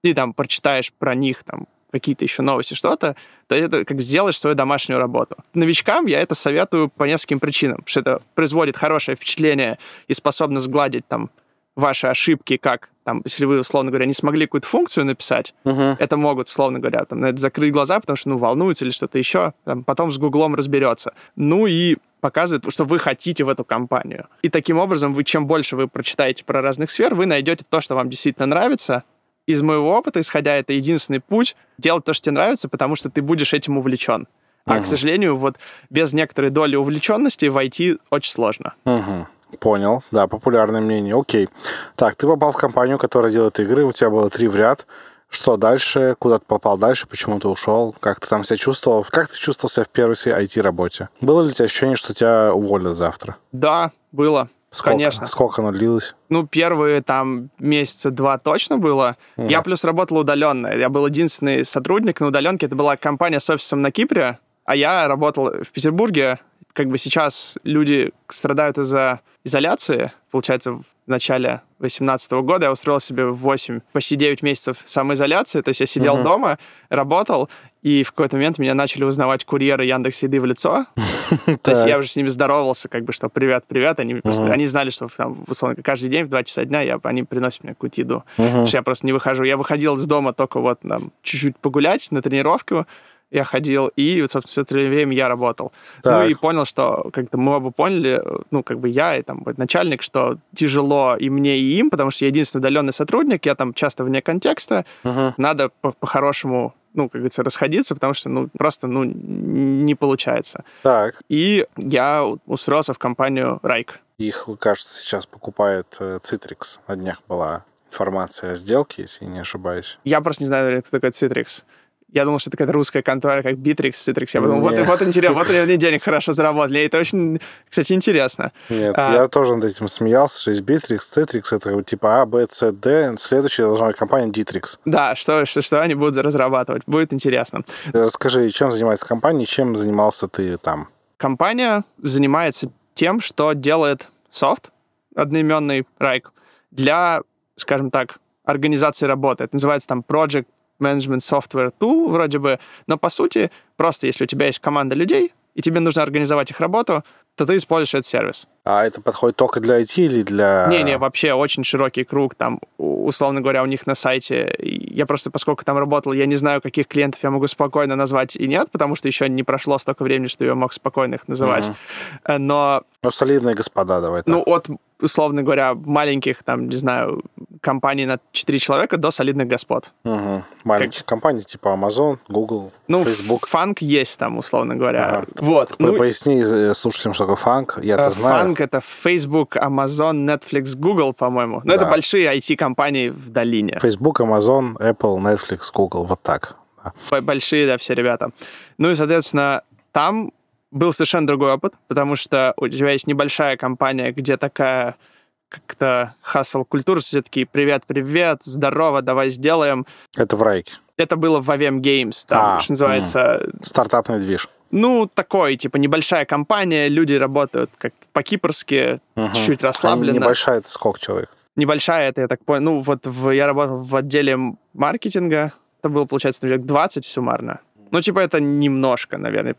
и там прочитаешь про них там какие-то еще новости, что-то, то это как сделаешь свою домашнюю работу. Новичкам я это советую по нескольким причинам, потому что это производит хорошее впечатление и способно сгладить там ваши ошибки, как там, если вы, условно говоря, не смогли какую-то функцию написать, uh-huh. это могут, условно говоря, там, на это закрыть глаза, потому что, ну, волнуются или что-то еще, там, потом с Гуглом разберется. Ну и показывает, что вы хотите в эту компанию. И таким образом, вы чем больше вы прочитаете про разных сфер, вы найдете то, что вам действительно нравится, из моего опыта, исходя, это единственный путь делать то, что тебе нравится, потому что ты будешь этим увлечен. А, угу. к сожалению, вот без некоторой доли увлеченности войти очень сложно. Угу. Понял, да, популярное мнение. Окей. Так, ты попал в компанию, которая делает игры, у тебя было три в ряд. Что дальше? Куда ты попал дальше? Почему ты ушел? Как ты там себя чувствовал? Как ты чувствовал себя в первой IT-работе? Было ли у тебя ощущение, что тебя уволят завтра? Да, было. Сколько? Конечно. Сколько оно длилось? Ну, первые там месяца два точно было. Mm. Я плюс работал удаленно. Я был единственный сотрудник на удаленке. Это была компания с офисом на Кипре, а я работал в Петербурге. Как бы сейчас люди страдают из-за изоляции. Получается, в начале 2018 года я устроил себе 8, почти 9 месяцев самоизоляции. То есть я сидел mm-hmm. дома, работал, и в какой-то момент меня начали узнавать курьеры Яндекс Еды в лицо. То есть я уже с ними здоровался, как бы, что привет, привет. Они просто, они знали, что там, условно, каждый день в 2 часа дня я, они приносят мне какую-то еду. Потому что я просто не выхожу. Я выходил из дома только вот там чуть-чуть погулять на тренировку, я ходил, и, собственно, все это время я работал. Так. Ну и понял, что как-то мы оба поняли, ну, как бы я и там начальник, что тяжело и мне, и им, потому что я единственный удаленный сотрудник, я там часто вне контекста, угу. надо по-хорошему ну, как говорится, расходиться, потому что, ну, просто, ну, не получается. Так. И я устроился в компанию Райк. Их, кажется, сейчас покупает э, Citrix. На днях была информация о сделке, если не ошибаюсь. Я просто не знаю, кто такой Citrix. Я думал, что это какая-то русская контора, как Bittrex, Citrix. Я подумал, вот, вот интересно, вот они денег хорошо заработали. И это очень, кстати, интересно. Нет, а, я тоже над этим смеялся, что есть Bittrex, Citrix, это типа А, Б, С, Д. Следующая должна быть компания Ditrix. Да, что, что, что они будут разрабатывать. Будет интересно. Расскажи, чем занимается компания, чем занимался ты там? Компания занимается тем, что делает софт, одноименный Райк, для, скажем так, организации работы. Это называется там Project Management Software Tool вроде бы, но по сути просто если у тебя есть команда людей, и тебе нужно организовать их работу, то ты используешь этот сервис. А это подходит только для IT или для... Не-не, вообще очень широкий круг. Там, условно говоря, у них на сайте... Я просто, поскольку там работал, я не знаю, каких клиентов я могу спокойно назвать и нет, потому что еще не прошло столько времени, что я мог спокойно их называть. Угу. Но... Ну, солидные господа, давай так. Ну, от, условно говоря, маленьких, там, не знаю, компаний на 4 человека до солидных господ. Угу. Маленьких как... компаний типа Amazon, Google, ну, Facebook. фанк есть там, условно говоря. Ага. Вот. Ну, поясни э, слушателям, что такое фанк. Я это знаю. Фанк — это Facebook, Amazon, Netflix, Google, по-моему. Но да. это большие IT-компании в долине. Facebook, Amazon, Apple, Netflix, Google. Вот так. Большие, да, все ребята. Ну и, соответственно, там был совершенно другой опыт, потому что у тебя есть небольшая компания, где такая как-то хасл-культура, все такие «Привет-привет, здорово, давай сделаем». Это в Райке? Это было в Avem Games, там, а, что называется... М- стартапный движ. Ну, такой, типа, небольшая компания, люди работают как по-кипрски, угу. чуть-чуть расслабленно. А небольшая это сколько человек? Небольшая это, я так понял, ну, вот в, я работал в отделе маркетинга, это было, получается, наверное, 20 суммарно. Ну, типа, это немножко, наверное.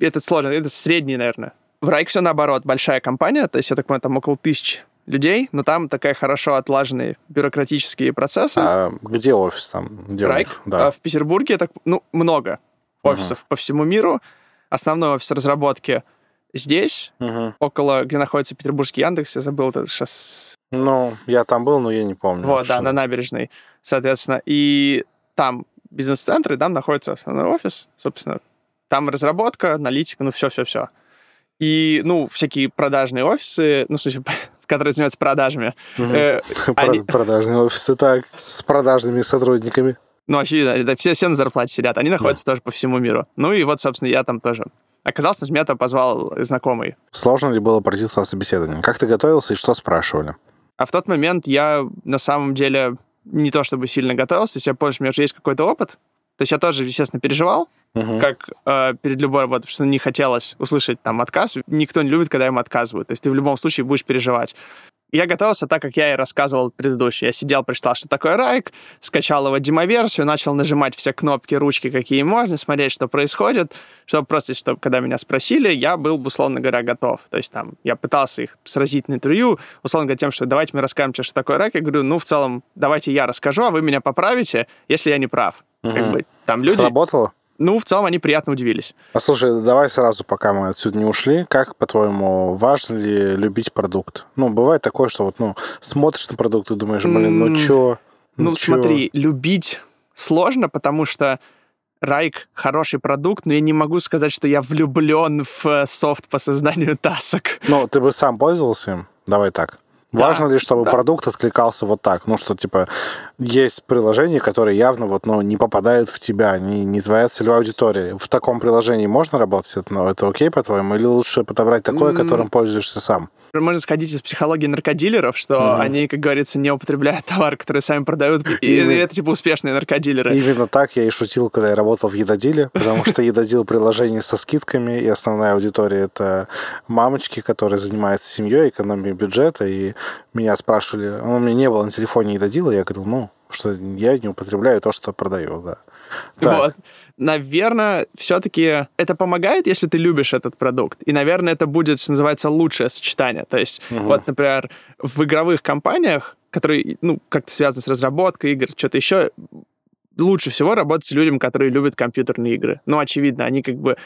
Это сложно, это средний, наверное. В Райк все наоборот, большая компания, то есть, я так понимаю, там около тысячи людей, но там такая хорошо отлаженные бюрократические процессы. А где офис там? Где Райк? Да. А в Петербурге так, ну, много офисов uh-huh. по всему миру. Основной офис разработки здесь, uh-huh. около, где находится петербургский Яндекс, я забыл это сейчас. Ну, я там был, но я не помню. Вот, да, на набережной, соответственно. И там бизнес-центр, и там находится основной офис, собственно, Там разработка, аналитика, ну все-все-все. И, ну, всякие продажные офисы, ну, в смысле, которые занимаются продажами. Э, они... Продажные офисы, так, с продажными сотрудниками. Ну, очевидно, это все, все на зарплате сидят. Они находятся да. тоже по всему миру. Ну и вот, собственно, я там тоже оказался, меня там позвал знакомый. Сложно ли было пройти туда собеседование? Как ты готовился и что спрашивали? А в тот момент я на самом деле не то чтобы сильно готовился, то есть я понял, что у меня уже есть какой-то опыт. То есть я тоже, естественно, переживал, uh-huh. как э, перед любой работой, потому что не хотелось услышать там отказ. Никто не любит, когда им отказывают. То есть ты в любом случае будешь переживать. Я готовился так, как я и рассказывал предыдущий. Я сидел, прочитал, что такое райк, скачал его демоверсию, начал нажимать все кнопки, ручки, какие можно, смотреть, что происходит, чтобы просто, чтобы когда меня спросили, я был, условно говоря, готов. То есть там я пытался их сразить на интервью, условно говоря, тем, что давайте мы расскажем, что такое райк. Я говорю, ну, в целом, давайте я расскажу, а вы меня поправите, если я не прав. Угу. Как бы, там люди... Сработало? Ну, в целом они приятно удивились. А слушай, давай сразу, пока мы отсюда не ушли, как, по-твоему, важно ли любить продукт? Ну, бывает такое, что вот, ну, смотришь на продукт и думаешь, блин, ну чё? Ну, ну смотри, любить сложно, потому что Райк хороший продукт, но я не могу сказать, что я влюблен в э, софт по созданию тасок. Ну, ты бы сам пользовался им? Давай так. Важно ли, чтобы да. продукт откликался вот так? Ну, что, типа, есть приложения, которые явно вот, ну, не попадают в тебя, не, не твоя целевая аудитория. В таком приложении можно работать? Это, ну, это окей, по-твоему? Или лучше подобрать такое, которым пользуешься сам? Можно сходить из психологии наркодилеров, что mm-hmm. они, как говорится, не употребляют товар, который сами продают, и Именно... это типа успешные наркодилеры. Именно так я и шутил, когда я работал в Едодиле, потому что Едодил приложение со скидками, и основная аудитория это мамочки, которые занимаются семьей, экономией бюджета, и меня спрашивали, ну, у меня не было на телефоне Едодила, я говорил, ну, что я не употребляю то, что продаю, да. Вот наверное, все-таки это помогает, если ты любишь этот продукт. И, наверное, это будет, что называется, лучшее сочетание. То есть, угу. вот, например, в игровых компаниях, которые, ну, как-то связаны с разработкой игр, что-то еще, лучше всего работать с людьми, которые любят компьютерные игры. Ну, очевидно, они как бы...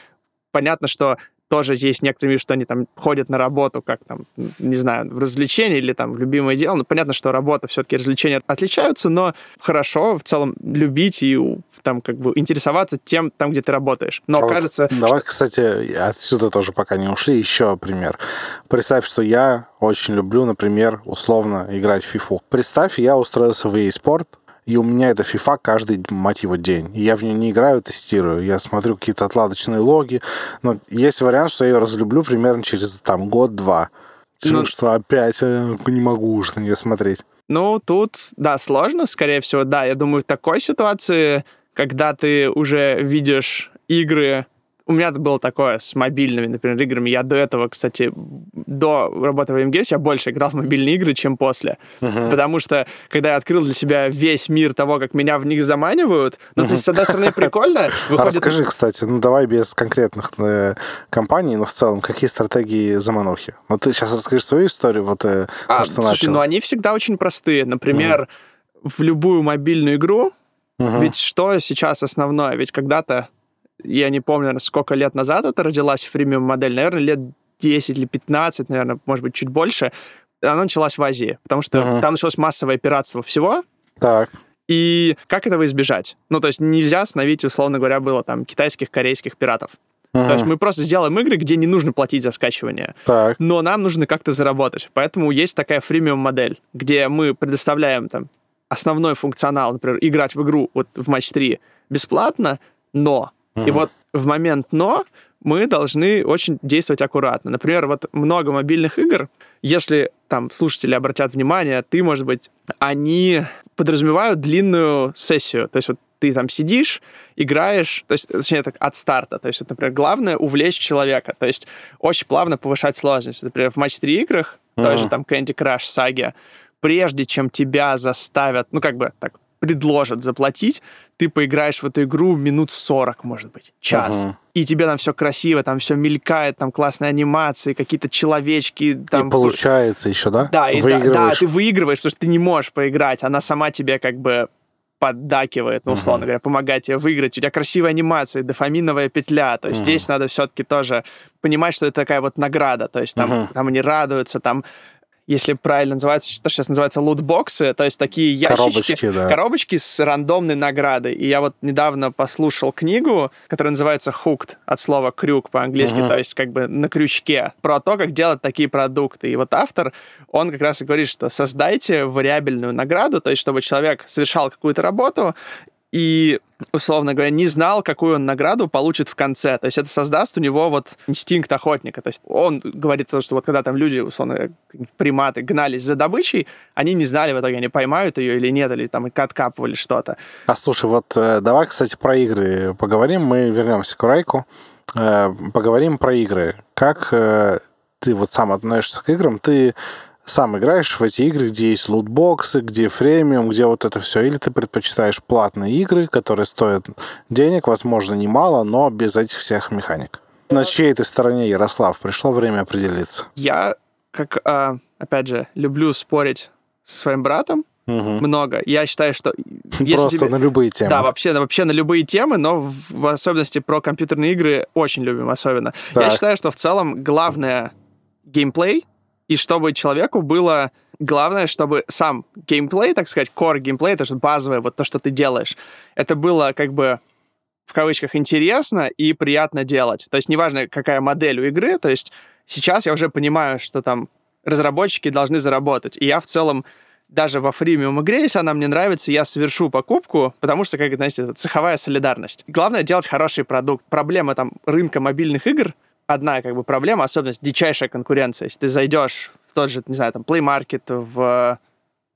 Понятно, что тоже есть некоторые, что они там ходят на работу, как там, не знаю, в развлечения или там в любимое дело. Ну, понятно, что работа, все-таки развлечения отличаются, но хорошо в целом любить и там как бы интересоваться тем, там, где ты работаешь. Но а кажется... Вот давай, что... кстати, отсюда тоже пока не ушли, еще пример. Представь, что я очень люблю, например, условно играть в FIFA. Представь, я устроился в e-спорт, и у меня это FIFA каждый, мать его, день. И я в нее не играю, тестирую. Я смотрю какие-то отладочные логи. Но есть вариант, что я ее разлюблю примерно через там год-два. Ну, что опять э, не могу уж на нее смотреть. Ну, тут, да, сложно, скорее всего, да. Я думаю, в такой ситуации, когда ты уже видишь игры у меня было такое с мобильными, например, играми. Я до этого, кстати, до работы в AMGS я больше играл в мобильные игры, чем после. Uh-huh. Потому что, когда я открыл для себя весь мир того, как меня в них заманивают, ну, uh-huh. то есть, с одной стороны, прикольно. Выходит... А расскажи, кстати, ну, давай без конкретных э, компаний, но в целом, какие стратегии заманухи? Ну, ты сейчас расскажешь свою историю, вот э, а, то, что слушай, начал. ну, они всегда очень простые. Например, uh-huh. в любую мобильную игру, uh-huh. ведь что сейчас основное? Ведь когда-то я не помню, сколько лет назад это родилась фримиум модель, наверное, лет 10 или 15, наверное, может быть, чуть больше, она началась в Азии, потому что uh-huh. там началось массовое пиратство всего. Так. И как этого избежать? Ну, то есть нельзя остановить, условно говоря, было там китайских, корейских пиратов. Uh-huh. То есть мы просто сделаем игры, где не нужно платить за скачивание. Так. Но нам нужно как-то заработать. Поэтому есть такая фримиум модель, где мы предоставляем там основной функционал, например, играть в игру вот в матч 3 бесплатно, но Mm-hmm. И вот в момент «но» мы должны очень действовать аккуратно. Например, вот много мобильных игр, если там слушатели обратят внимание, ты, может быть, они подразумевают длинную сессию. То есть вот ты там сидишь, играешь, то есть, точнее, так, от старта. То есть, вот, например, главное увлечь человека. То есть, очень плавно повышать сложность. Например, в матч 3 играх, mm-hmm. тоже там Candy Crush, Саги, прежде чем тебя заставят, ну, как бы так, предложат заплатить, ты поиграешь в эту игру минут 40, может быть, час. Uh-huh. И тебе там все красиво, там все мелькает, там классные анимации, какие-то человечки. Там... И получается еще, да? Да, и да, да, ты выигрываешь, потому что ты не можешь поиграть. Она сама тебе как бы поддакивает, ну, условно uh-huh. говоря, помогает тебе выиграть. У тебя красивая анимация, дофаминовая петля. То есть uh-huh. здесь надо все-таки тоже понимать, что это такая вот награда. То есть там, uh-huh. там они радуются, там если правильно называется, то, что сейчас называется лутбоксы, то есть такие ящички, Коробочки, да. коробочки с рандомной наградой. И я вот недавно послушал книгу, которая называется «Hooked», от слова «крюк» по-английски, Мгм. то есть как бы на крючке, про то, как делать такие продукты. И вот автор, он как раз и говорит, что создайте вариабельную награду, то есть чтобы человек совершал какую-то работу, и, условно говоря, не знал, какую он награду получит в конце. То есть это создаст у него вот инстинкт охотника. То есть он говорит то, что вот когда там люди, условно приматы гнались за добычей, они не знали в итоге, они поймают ее или нет, или там откапывали что-то. А слушай, вот э, давай, кстати, про игры поговорим. Мы вернемся к Райку. Э, Поговорим про игры. Как э, ты вот сам относишься к играм? Ты сам играешь в эти игры, где есть лутбоксы, где фремиум, где вот это все, или ты предпочитаешь платные игры, которые стоят денег, возможно, немало, но без этих всех механик? На чьей ты стороне, Ярослав? Пришло время определиться. Я, как, а, опять же, люблю спорить со своим братом Мгм. много. Я считаю, что Просто тебе- на любые темы. Да, вообще, вообще на любые темы, но в, в особенности про компьютерные игры очень любим особенно. Я Так. считаю, что в целом главное геймплей, и чтобы человеку было главное, чтобы сам геймплей, так сказать, core геймплей, это же базовое, вот то, что ты делаешь, это было как бы в кавычках интересно и приятно делать. То есть неважно, какая модель у игры, то есть сейчас я уже понимаю, что там разработчики должны заработать. И я в целом даже во фримиум игре, если она мне нравится, я совершу покупку, потому что, как знаете, это цеховая солидарность. Главное делать хороший продукт. Проблема там рынка мобильных игр, одна как бы проблема, особенность дичайшая конкуренция. Если ты зайдешь в тот же, не знаю, там, Play Market, в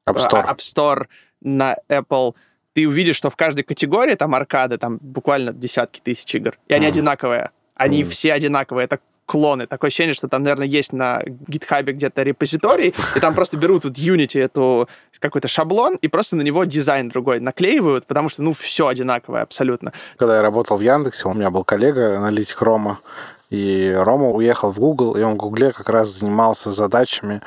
App Store. App Store на Apple, ты увидишь, что в каждой категории там аркады, там буквально десятки тысяч игр. И они Мгм. одинаковые. Они Мгм. все одинаковые. Это клоны. Такое ощущение, что там, наверное, есть на GitHub где-то репозиторий, и там просто берут вот Unity эту какой-то шаблон и просто на него дизайн другой наклеивают, потому что, ну, все одинаковое абсолютно. Когда я работал в Яндексе, у меня был коллега, аналитик Рома, и Рома уехал в Google, и он в Гугле как раз занимался задачами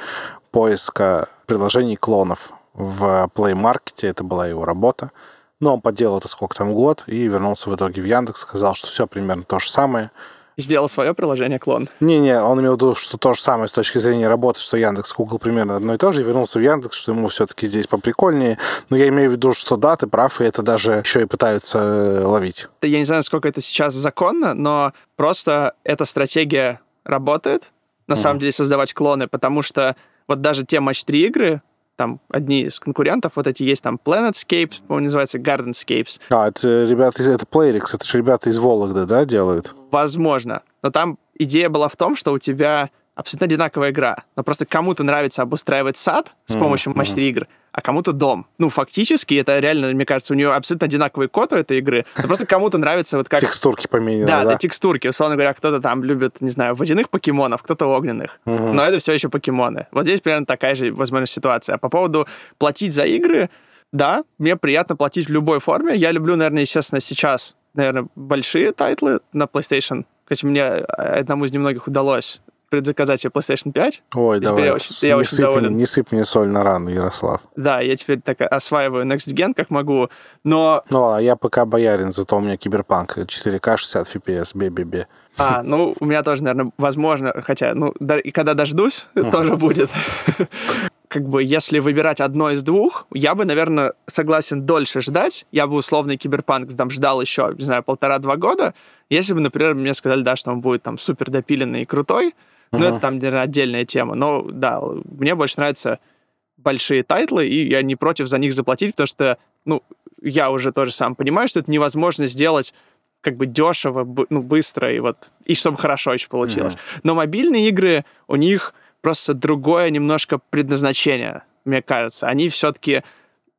поиска приложений клонов в Play Market, это была его работа. Но он поделал это сколько там год и вернулся в итоге в Яндекс, сказал, что все примерно то же самое. Сделал свое приложение клон. Не-не, он имел в виду, что то же самое с точки зрения работы, что Яндекс, Google примерно одно и то же, и вернулся в Яндекс, что ему все-таки здесь поприкольнее. Но я имею в виду, что да, ты прав, и это даже еще и пытаются э, ловить. Я не знаю, насколько это сейчас законно, но просто эта стратегия работает, на Мгм. самом деле, создавать клоны, потому что вот даже те матч-3 игры, там одни из конкурентов, вот эти есть там Planetscapes, по-моему, называется Gardenscapes, А, это ребята из... Это Playrix, это же ребята из Вологды, да, делают? возможно. Но там идея была в том, что у тебя абсолютно одинаковая игра, но просто кому-то нравится обустраивать сад с помощью мгм. матч-3 игр, а кому-то дом. Ну, фактически, это реально, мне кажется, у нее абсолютно одинаковый код у этой игры, но просто кому-то нравится вот как... Текстурки покемоны, Да, да? текстурки. Условно говоря, кто-то там любит, не знаю, водяных покемонов, кто-то огненных. Но это все еще покемоны. Вот здесь примерно такая же, возможно, ситуация. А по поводу платить за игры, да, мне приятно платить в любой форме. Я люблю, наверное, естественно, сейчас, наверное, большие тайтлы на PlayStation. Кстати, мне одному из немногих удалось предзаказать себе PlayStation 5. Ой, давай. я очень- я, очень доволен. не сыпь мне соль на рану, Ярослав. Да, я теперь так осваиваю Next Gen как могу. Но, Ну, а я пока боярин, зато у меня киберпанк 4К 60 FPS, бе-бе-бе. а, ну, у меня тоже, наверное, возможно, хотя, ну, да, и когда дождусь, тоже будет. Как бы, если выбирать одно из двух, я бы, наверное, согласен дольше ждать. Я бы условный киберпанк там ждал еще, не знаю, полтора-два года. Если бы, например, мне сказали, да, что он будет там супер допиленный и крутой, ну, это там, наверное, отдельная тема. Но, да, мне больше нравятся большие тайтлы, и я не против за них заплатить, потому что, ну, я уже тоже сам понимаю, что это невозможно сделать как бы дешево, ну, быстро, и вот, и чтобы хорошо еще получилось. Но мобильные игры, у них просто другое немножко предназначение, мне кажется. Они все-таки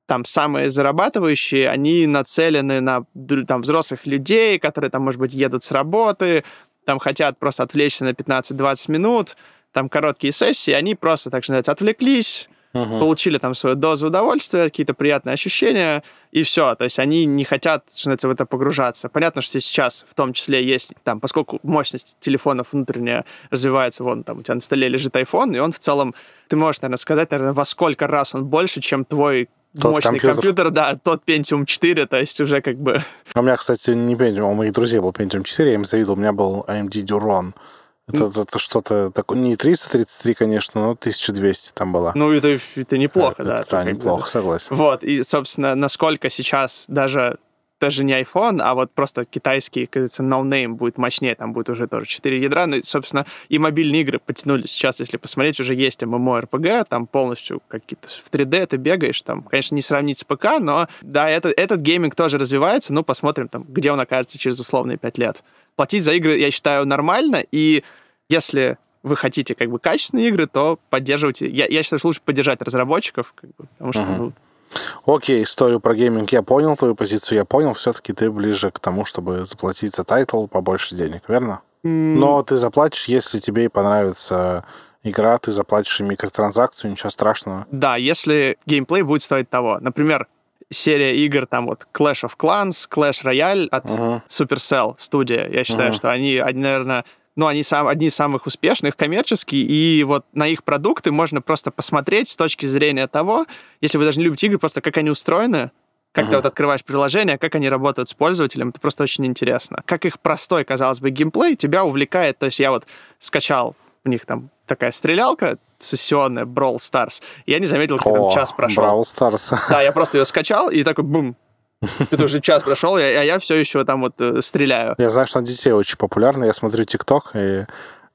там самые зарабатывающие, они нацелены на там взрослых людей, которые там, может быть, едут с работы, там хотят просто отвлечься на 15-20 минут, там короткие сессии, они просто, так называется, отвлеклись, Мгм. получили там свою дозу удовольствия, какие-то приятные ощущения, и все. То есть они не хотят, что называется, в это погружаться. Понятно, что сейчас в том числе есть, там, поскольку мощность телефонов внутренняя развивается, вон там у тебя на столе лежит iPhone, и он в целом, ты можешь, наверное, сказать, наверное, во сколько раз он больше, чем твой Тот мощный компьютер. компьютер. да, тот Pentium 4, то есть уже как бы... У меня, кстати, не Pentium, а у моих друзей был Pentium 4, я им завидовал, у меня был AMD Duron Это, это, это что-то такое, не 333, конечно, но 1200 там было. Ну, это, это неплохо, это, да. Это, да, неплохо, согласен. Вот, и, собственно, насколько сейчас даже даже не iPhone, а вот просто китайский, кажется, no-name будет мощнее, там будет уже тоже 4 ядра. Ну, и, собственно, и мобильные игры потянулись. Сейчас, если посмотреть, уже есть MMORPG, там полностью какие-то в 3D ты бегаешь, там, конечно, не сравнить с ПК, но да, это, этот гейминг тоже развивается, ну, посмотрим, там, где он окажется через условные 5 лет. Платить за игры, я считаю, нормально, и если вы хотите как бы качественные игры, то поддерживайте. Я, я считаю, что лучше поддержать разработчиков, как бы, потому что, uh-huh. ну, Окей, историю про гейминг я понял, твою позицию я понял. Все-таки ты ближе к тому, чтобы заплатить за тайтл побольше денег, верно? Но ты заплатишь, если тебе и понравится игра, ты заплатишь и микротранзакцию, ничего страшного. Да, если геймплей будет стоить того. Например, серия игр, там вот Clash of Clans, Clash Royale от uh-huh. Supercell студия. Я считаю, uh-huh. что они, они, наверное, ну, они сам, одни из самых успешных коммерческие, и вот на их продукты можно просто посмотреть с точки зрения того, если вы даже не любите игры, просто как они устроены, как uh-huh. ты вот открываешь приложение, как они работают с пользователем, это просто очень интересно. Как их простой, казалось бы, геймплей тебя увлекает. То есть я вот скачал у них там такая стрелялка сессионная, Brawl Stars. Я не заметил, как там час прошел. Brawl Stars. Да, я просто ее скачал, и такой бум, это уже час прошел, а я все еще там вот э, стреляю. Я знаю, что на детей очень популярно. Я смотрю ТикТок, и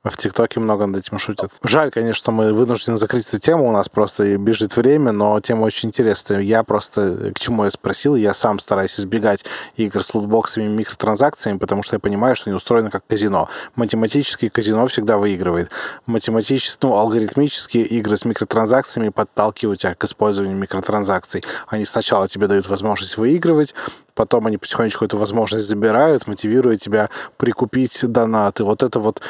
в ТикТоке много над этим шутят. Жаль, конечно, что мы вынуждены закрыть эту тему. У нас просто бежит время, но тема очень интересная. Я просто, к чему я спросил, я сам стараюсь избегать игр с лутбоксами и микротранзакциями, потому что я понимаю, что они устроены как казино. Математические казино всегда выигрывает. Математические, ну, алгоритмические игры с микротранзакциями подталкивают тебя к использованию микротранзакций. Они сначала тебе дают возможность выигрывать, потом они потихонечку эту возможность забирают, мотивируя тебя прикупить донаты. Вот это вот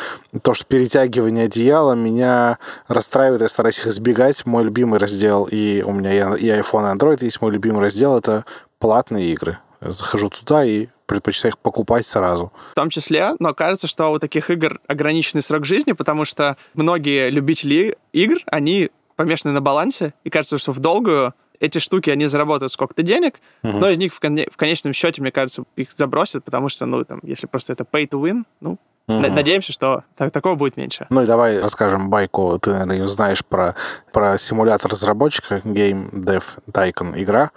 то, что перетягивание одеяла меня расстраивает, я стараюсь их избегать. Мой любимый раздел, и у меня и iPhone, и Android есть мой любимый раздел, это платные игры. Я захожу туда и предпочитаю их покупать сразу. В том числе, но кажется, что у таких игр ограниченный срок жизни, потому что многие любители игр, они помешаны на балансе, и кажется, что в долгую эти штуки, они заработают сколько-то денег, uh-huh. но из них в, кон- в конечном счете, мне кажется, их забросят, потому что, ну, там, если просто это pay to win, ну, uh-huh. надеемся, что так, такого будет меньше. Ну и давай расскажем байку, ты, наверное, ее знаешь про, про симулятор разработчика, Game Dev Tycoon игра.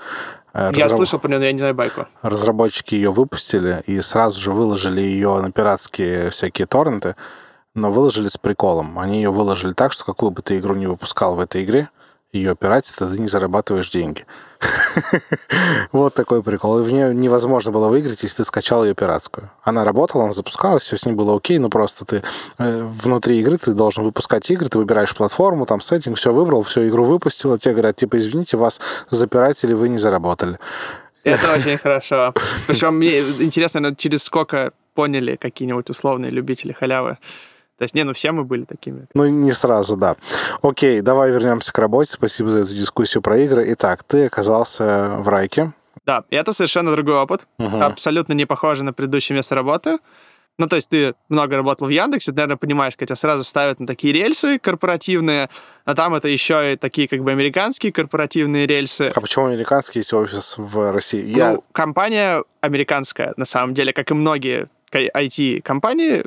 Э, я слышал про нее, но я не знаю байку. Разработчики ее выпустили и сразу же выложили ее на пиратские всякие торренты, но выложили с приколом. Они ее выложили так, что какую бы ты игру не выпускал в этой игре, ее пиратить, то ты не зарабатываешь деньги. вот такой прикол. И в нее невозможно было выиграть, если ты скачал ее пиратскую. Она работала, она запускалась, все с ней было окей, но просто ты э, внутри игры ты должен выпускать игры, ты выбираешь платформу, там сеттинг, все выбрал, все, игру выпустил, а тебе говорят, типа, извините, вас запиратели, вы не заработали. Это очень хорошо. Причем мне интересно, через сколько поняли какие-нибудь условные любители халявы. То есть, не, ну все мы были такими. Ну, не сразу, да. Окей, давай вернемся к работе. Спасибо за эту дискуссию про игры. Итак, ты оказался в Райке. Да, это совершенно другой опыт. Угу. Абсолютно не похоже на предыдущее место работы. Ну, то есть ты много работал в Яндексе, ты, наверное, понимаешь, когда тебя сразу ставят на такие рельсы корпоративные, а там это еще и такие как бы американские корпоративные рельсы. А почему американский, если офис в России? Ну, Я... компания американская, на самом деле, как и многие IT-компании,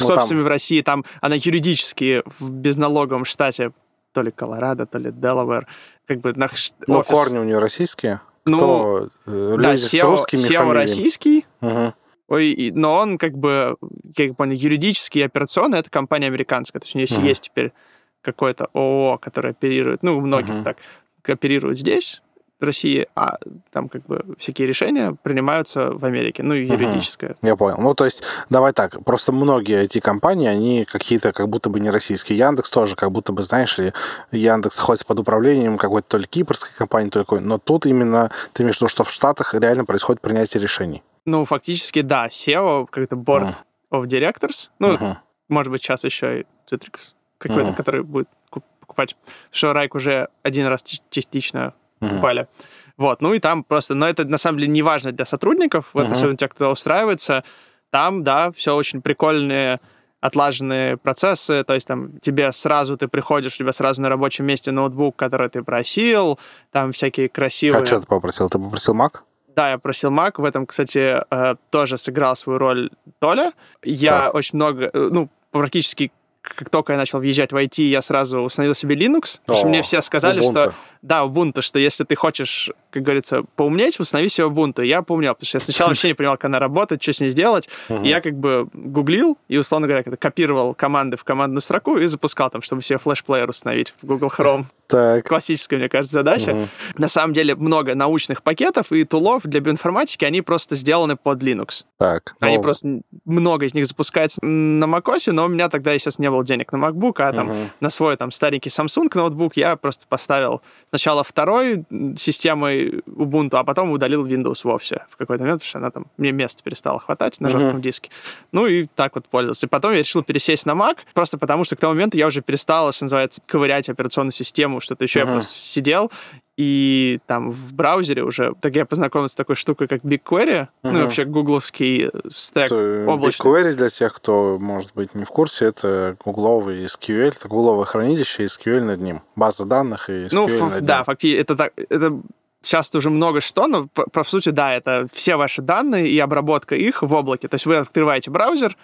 ну, собственно, там... в России там она юридически в безналоговом штате, то ли Колорадо, то ли Делавэр, как бы на Но офис... корни у нее российские? Ну, Кто? Да, люди SEO, с русскими SEO фамилиями? российский, угу. Ой, но он как бы, как я понял, юридически и операционно это компания американская. То есть у нее угу. есть теперь какое-то ООО, которое оперирует, ну, у многих угу. так, оперирует здесь, России, а там как бы всякие решения принимаются в Америке, ну и юридическое. Угу. Я понял. Ну, то есть, давай так, просто многие эти компании, они какие-то как будто бы не российские. Яндекс тоже как будто бы, знаешь ли, Яндекс находится под управлением какой-то то ли кипрской компании, то ли но тут именно ты имеешь в виду, что в Штатах реально происходит принятие решений. Ну, фактически, да, SEO, как-то Board uh-huh. of Directors, ну, uh-huh. может быть, сейчас еще и Citrix какой-то, uh-huh. который будет покупать. Что Райк уже один раз частично Mm-hmm. Вот, ну и там просто, но это на самом деле не важно для сотрудников, вот mm-hmm. особенно тех, кто устраивается, там, да, все очень прикольные отлаженные процессы, то есть там тебе сразу, ты приходишь, у тебя сразу на рабочем месте ноутбук, который ты просил, там всякие красивые... А что ты попросил? Ты попросил Mac? Да, я просил Mac. В этом, кстати, э, тоже сыграл свою роль Толя. Я так. очень много, э, ну, практически как только я начал въезжать в IT, я сразу установил себе Linux, потому О, что мне все сказали, Ubuntu. что да, Ubuntu, что если ты хочешь, как говорится, поумнеть, установи себе Ubuntu. Я поумнел, потому что я сначала вообще не понимал, как она работает, что с ней сделать. И я как бы гуглил и, условно говоря, копировал команды в командную строку и запускал там, чтобы себе флеш-плеер установить в Google Chrome. Так. Классическая, мне кажется, задача. На самом деле много научных пакетов и тулов для биоинформатики, они просто сделаны под Linux. Так. Они ну, просто, много из них запускается на macOS, но у меня тогда, естественно, не было денег на MacBook, а там на свой там старенький Samsung ноутбук я просто поставил сначала второй системой Ubuntu, а потом удалил Windows вовсе в какой-то момент, потому что она там, мне места перестало хватать на жестком диске. Ну и так вот пользовался. И потом я решил пересесть на Mac, просто потому что к тому моменту я уже перестал, что называется, ковырять операционную систему, что-то еще. Я просто сидел и там в браузере уже, так я познакомился с такой штукой, как BigQuery, ну и Мгм. вообще гугловский стек это облачный. BigQuery для тех, кто, может быть, не в курсе, это гугловый SQL, это гугловое хранилище и SQL над ним. База данных и SQL Ну, над ним. да, фактически, это так, это сейчас уже много что, но по, по сути, да, это все ваши данные и обработка их в облаке. То есть вы открываете браузер,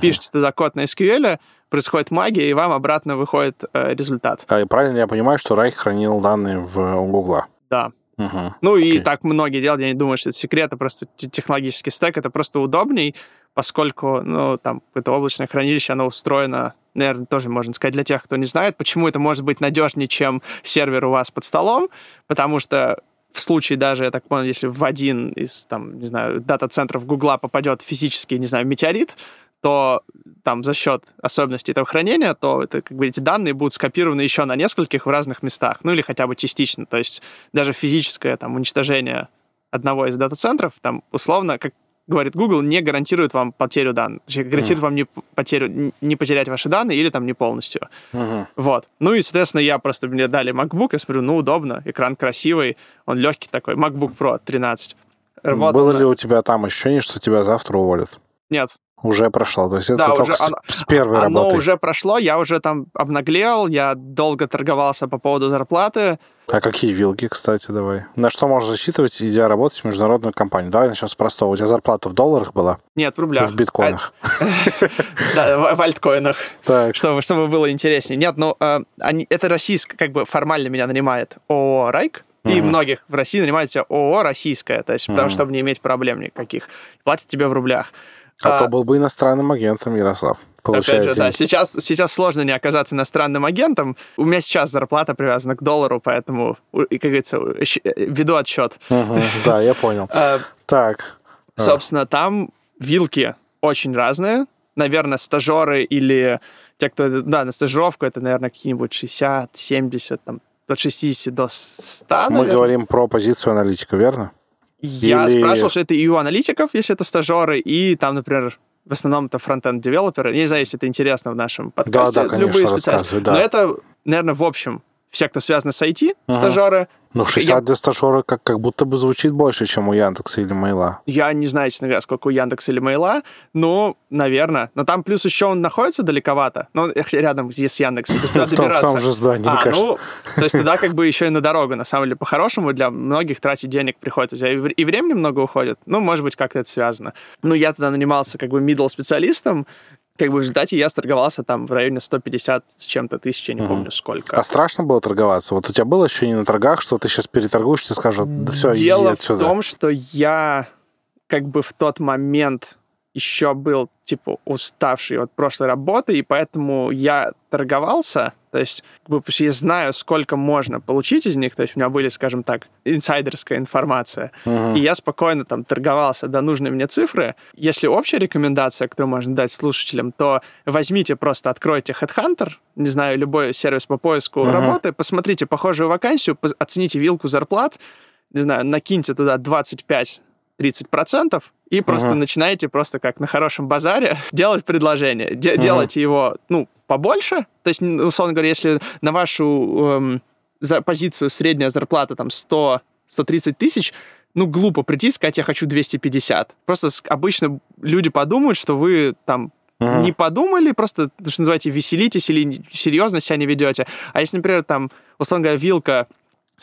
пишете туда код на SQL, происходит магия, и вам обратно выходит э, результат. А правильно я понимаю, что Райх хранил данные в, у Гугла? Да. Мгм. Ну и так многие делают, я не думаю, что это секрет, это просто те- технологический стек, это просто удобней, поскольку, ну, там, это облачное хранилище, оно устроено, наверное, тоже можно сказать для тех, кто не знает, почему это может быть надежнее, чем сервер у вас под столом, потому что в случае даже, я так понял, если в один из, там, не знаю, дата-центров Гугла попадет физический, не знаю, метеорит, то там за счет особенностей этого хранения, то это, как бы, эти данные будут скопированы еще на нескольких в разных местах, ну или хотя бы частично. То есть даже физическое там, уничтожение одного из дата-центров, там, условно, как говорит Google, не гарантирует вам потерю данных. Точнее, гарантирует вам не, потерю, не потерять ваши данные или там не полностью. Мгм. Вот. Ну и, соответственно, я просто, мне дали MacBook, я смотрю, ну, удобно, экран красивый, он легкий такой, MacBook Pro 13. Работал Было на- ли у тебя там ощущение, что тебя завтра уволят? Нет, Уже прошло. То есть это Да, только уже с, с первой Оно работы. уже прошло, я уже там обнаглел, я долго торговался по поводу зарплаты. А какие вилки, кстати, давай? На что можешь засчитывать, идя работать в международную компанию? Давай начнем с простого. У тебя зарплата в долларах была? Нет, в рублях. В биткоинах. Да, в, альткоинах, чтобы, было интереснее. Нет, ну, э, это российское, как бы формально меня нанимает ООО «Райк», и многих в России нанимает себя ООО «Российская», то есть, потому что, чтобы не иметь проблем никаких. Платят тебе в рублях. А А, то был бы иностранным агентом, Ярослав. Опять Получает же, да, сейчас, сейчас сложно не оказаться иностранным агентом. У меня сейчас зарплата привязана к доллару, поэтому, как говорится, э, веду отсчет. Да, я понял. Э, Так, А. Собственно, там вилки очень разные. Наверное, стажеры или те, кто, да, на стажировку, это, наверное, какие-нибудь 60, 70, там, от 60 до 100, мы наверное. говорим про позицию аналитика, верно? Я или- спрашивал, что это и у аналитиков, если это стажеры, и там, например, в основном это фронтенд девелоперы. Я не знаю, если это интересно в нашем подкасте. да, конечно, Любые специалисты. да. Но это, наверное, в общем, все, кто связан с IT, Ага. стажеры. Ну, 60 для стажера как, как будто бы звучит больше, чем у Яндекса или Мейла. Я не знаю, честно говоря, сколько у Яндекса или Мейла, но, наверное. Но там плюс еще он находится далековато. Ну, рядом с Яндексом. То есть В том, в том же здании, А, кажется. ну, то есть туда как бы еще и на дорогу, на самом деле, по-хорошему, для многих тратить денег приходится. И, и времени много уходит. Ну, может быть, как-то это связано. Ну, я тогда нанимался как бы middle специалистом, как бы в результате я сторговался там в районе 150 с чем-то тысяч, я не помню сколько. А страшно было торговаться? Вот у тебя было ощущение на торгах, что ты сейчас переторгуешь, тебе скажут, да все, иди Дело в отсюда. том, что я как бы в тот момент еще был, типа, уставший от прошлой работы, и поэтому я торговался, то есть, как бы, я знаю, сколько можно получить из них, то есть у меня были, скажем так, инсайдерская информация, Мгм. и я спокойно там торговался до нужной мне цифры. Если общая рекомендация, которую можно дать слушателям, то возьмите просто, откройте Headhunter, не знаю, любой сервис по поиску Мгм. работы, посмотрите похожую вакансию, оцените вилку зарплат, не знаю, накиньте туда 25-30% и просто Мгм. начинаете просто как на хорошем базаре делать предложение. Де- Мгм. Делайте его, ну, побольше. То есть, условно говоря, если на вашу эм, за позицию средняя зарплата там 100-130 тысяч, ну, глупо прийти и сказать, я хочу 250. Просто обычно люди подумают, что вы там Мгм. не подумали, просто, что называете, веселитесь или серьезно себя не ведете. А если, например, там, условно говоря, вилка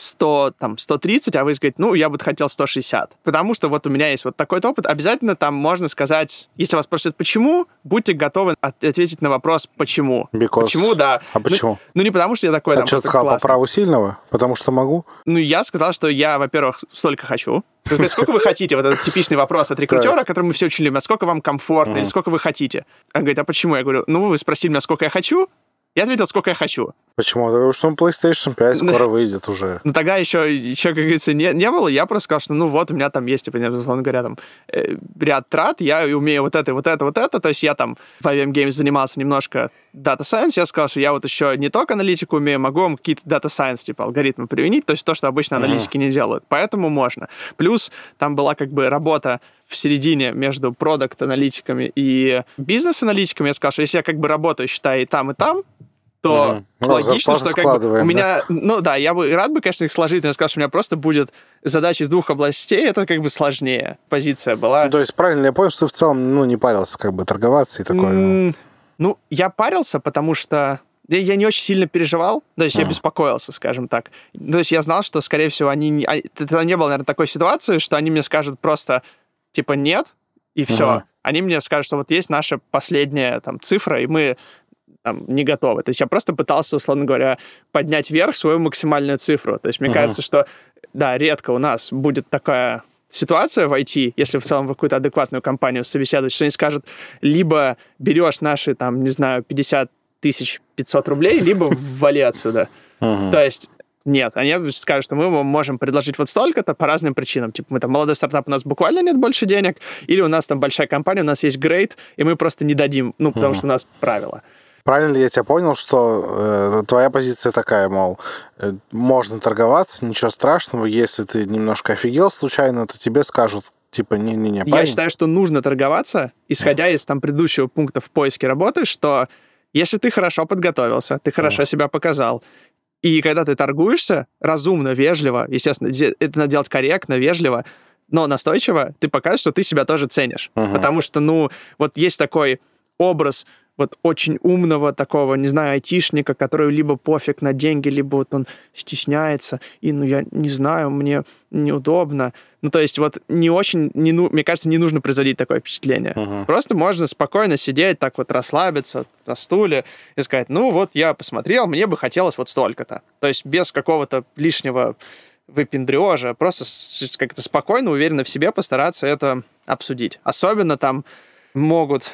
100, там, 130, а вы говорите, ну, я бы хотел 160. Потому что вот у меня есть вот такой опыт. Обязательно там можно сказать, если вас спросят, почему, будьте готовы ответить на вопрос, почему. Because... Почему, да. А почему? Ну, ну, не потому что я такой, а там, что сказал, классный. по праву сильного? Потому что могу? Ну, я сказал, что я, во-первых, столько хочу. Сколько вы хотите? Вот этот типичный вопрос от рекрутера, который мы все очень любим. А сколько вам комфортно или сколько вы хотите? Он говорит, а почему? Я говорю, ну, вы спросили меня, сколько я хочу, я ответил, сколько я хочу. Почему? Потому что PlayStation 5 скоро выйдет уже. Ну, тогда еще, еще как говорится, не, не было. Я просто сказал, что, ну, вот, у меня там есть, типа, условно говоря, там, э, ряд трат, я умею вот это, вот это, вот это. То есть я там в IBM Games занимался немножко Data Science. Я сказал, что я вот еще не только аналитику умею, могу вам какие-то Data Science, типа, алгоритмы применить. То есть то, что обычно аналитики mm-hmm. не делают. Поэтому можно. Плюс там была как бы работа в середине между продукт-аналитиками и бизнес-аналитиками. Я сказал, что если я как бы работаю, считай, и там, и там, то Ну, логично, что как бы у меня, ну да, я бы рад бы, конечно, их сложить, но я сказал, что у меня просто будет задача из двух областей, это как бы сложнее позиция была. Ну, то есть правильно я понял, что ты в целом, ну, не парился как бы торговаться и такое. ну. Ну, я парился, потому что я, я не очень сильно переживал, то есть я Мгм. беспокоился, скажем так. То есть я знал, что, скорее всего, они... не- а, Это не было, наверное, такой ситуации, что они мне скажут просто, типа, нет, и все. Мгм. Они мне скажут, что вот есть наша последняя там цифра, и мы там, не готовы. То есть я просто пытался, условно говоря, поднять вверх свою максимальную цифру. То есть мне Мгм. кажется, что, да, редко у нас будет такая ситуация в IT, если в целом в какую-то адекватную компанию собеседовать, что они скажут, либо берешь наши, там, не знаю, 50 тысяч 500 рублей, либо вали отсюда. То есть нет, они скажут, что мы вам можем предложить вот столько-то по разным причинам. Типа мы там молодой стартап, у нас буквально нет больше денег, или у нас там большая компания, у нас есть грейд, и мы просто не дадим, ну, потому что у нас правила. Правильно ли я тебя понял, что э, твоя позиция такая, мол, э, можно торговаться, ничего страшного, если ты немножко офигел случайно, то тебе скажут, типа, не-не-не, Я считаю, что нужно торговаться, исходя из там предыдущего пункта в поиске работы, что если ты хорошо подготовился, ты хорошо себя показал, и когда ты торгуешься разумно, вежливо, естественно, это надо делать корректно, вежливо, но настойчиво, ты покажешь, что ты себя тоже ценишь. Мгм. Потому что, ну, вот есть такой образ вот очень умного такого, не знаю, айтишника, который либо пофиг на деньги, либо вот он стесняется, и, ну, я не знаю, мне неудобно. Ну, то есть вот не очень, не, ну, мне кажется, не нужно производить такое впечатление. Мгм. Просто можно спокойно сидеть, так вот расслабиться на стуле и сказать, ну, вот я посмотрел, мне бы хотелось вот столько-то. То есть без какого-то лишнего выпендрежа, просто как-то спокойно, уверенно в себе постараться это обсудить. Особенно там могут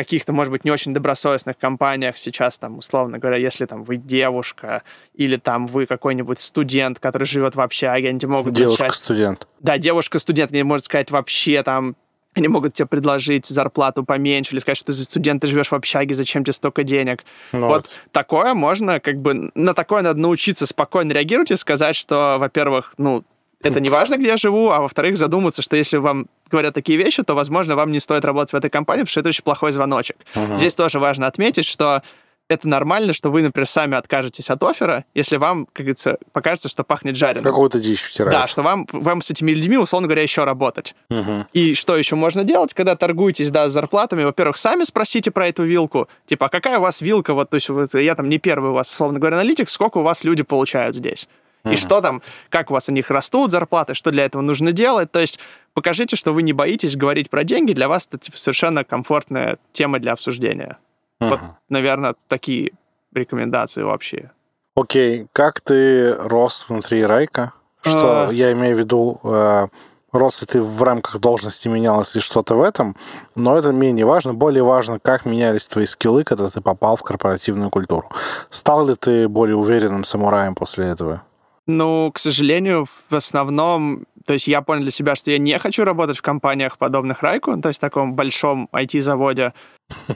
каких-то, может быть, не очень добросовестных компаниях сейчас, там, условно говоря, если там вы девушка или там вы какой-нибудь студент, который живет в общаге, они тебе могут Девушка-студент. да, девушка-студент, мне может сказать вообще там, они могут тебе предложить зарплату поменьше или сказать, что ты студент, ты живешь в общаге, зачем тебе столько денег. Ну вот вот. такое можно, как бы, на такое надо научиться спокойно реагировать и сказать, что, во-первых, ну, это не важно, где я живу, а во-вторых, задуматься, что если вам говорят такие вещи, то, возможно, вам не стоит работать в этой компании, потому что это очень плохой звоночек. Мгм. Здесь тоже важно отметить, что это нормально, что вы, например, сами откажетесь от оффера, если вам, как говорится, покажется, что пахнет жареным. Какую-то дичь втирают. Да, что вам, вам с этими людьми, условно говоря, еще работать. Мгм. И что еще можно делать, когда торгуетесь, да, с зарплатами? Во-первых, сами спросите про эту вилку. Типа, а какая у вас вилка? Вот, то есть, вот я там не первый у вас, условно говоря, аналитик, сколько у вас люди получают здесь? И что там, как у вас у них растут зарплаты, что для этого нужно делать? То есть покажите, что вы не боитесь говорить про деньги, для вас это типа, совершенно комфортная тема для обсуждения. Вот, Мгм. наверное, такие рекомендации вообще. Окей, как ты рос внутри Райка? Что А. я имею в виду, э, рос ли ты в рамках должности, менялось ли что-то в этом, но это менее важно. Более важно, как менялись твои скиллы, когда ты попал в корпоративную культуру. Стал ли ты более уверенным самураем после этого? Ну, к сожалению, в основном, то есть я понял для себя, что я не хочу работать в компаниях, подобных Райку, то есть в таком большом IT-заводе,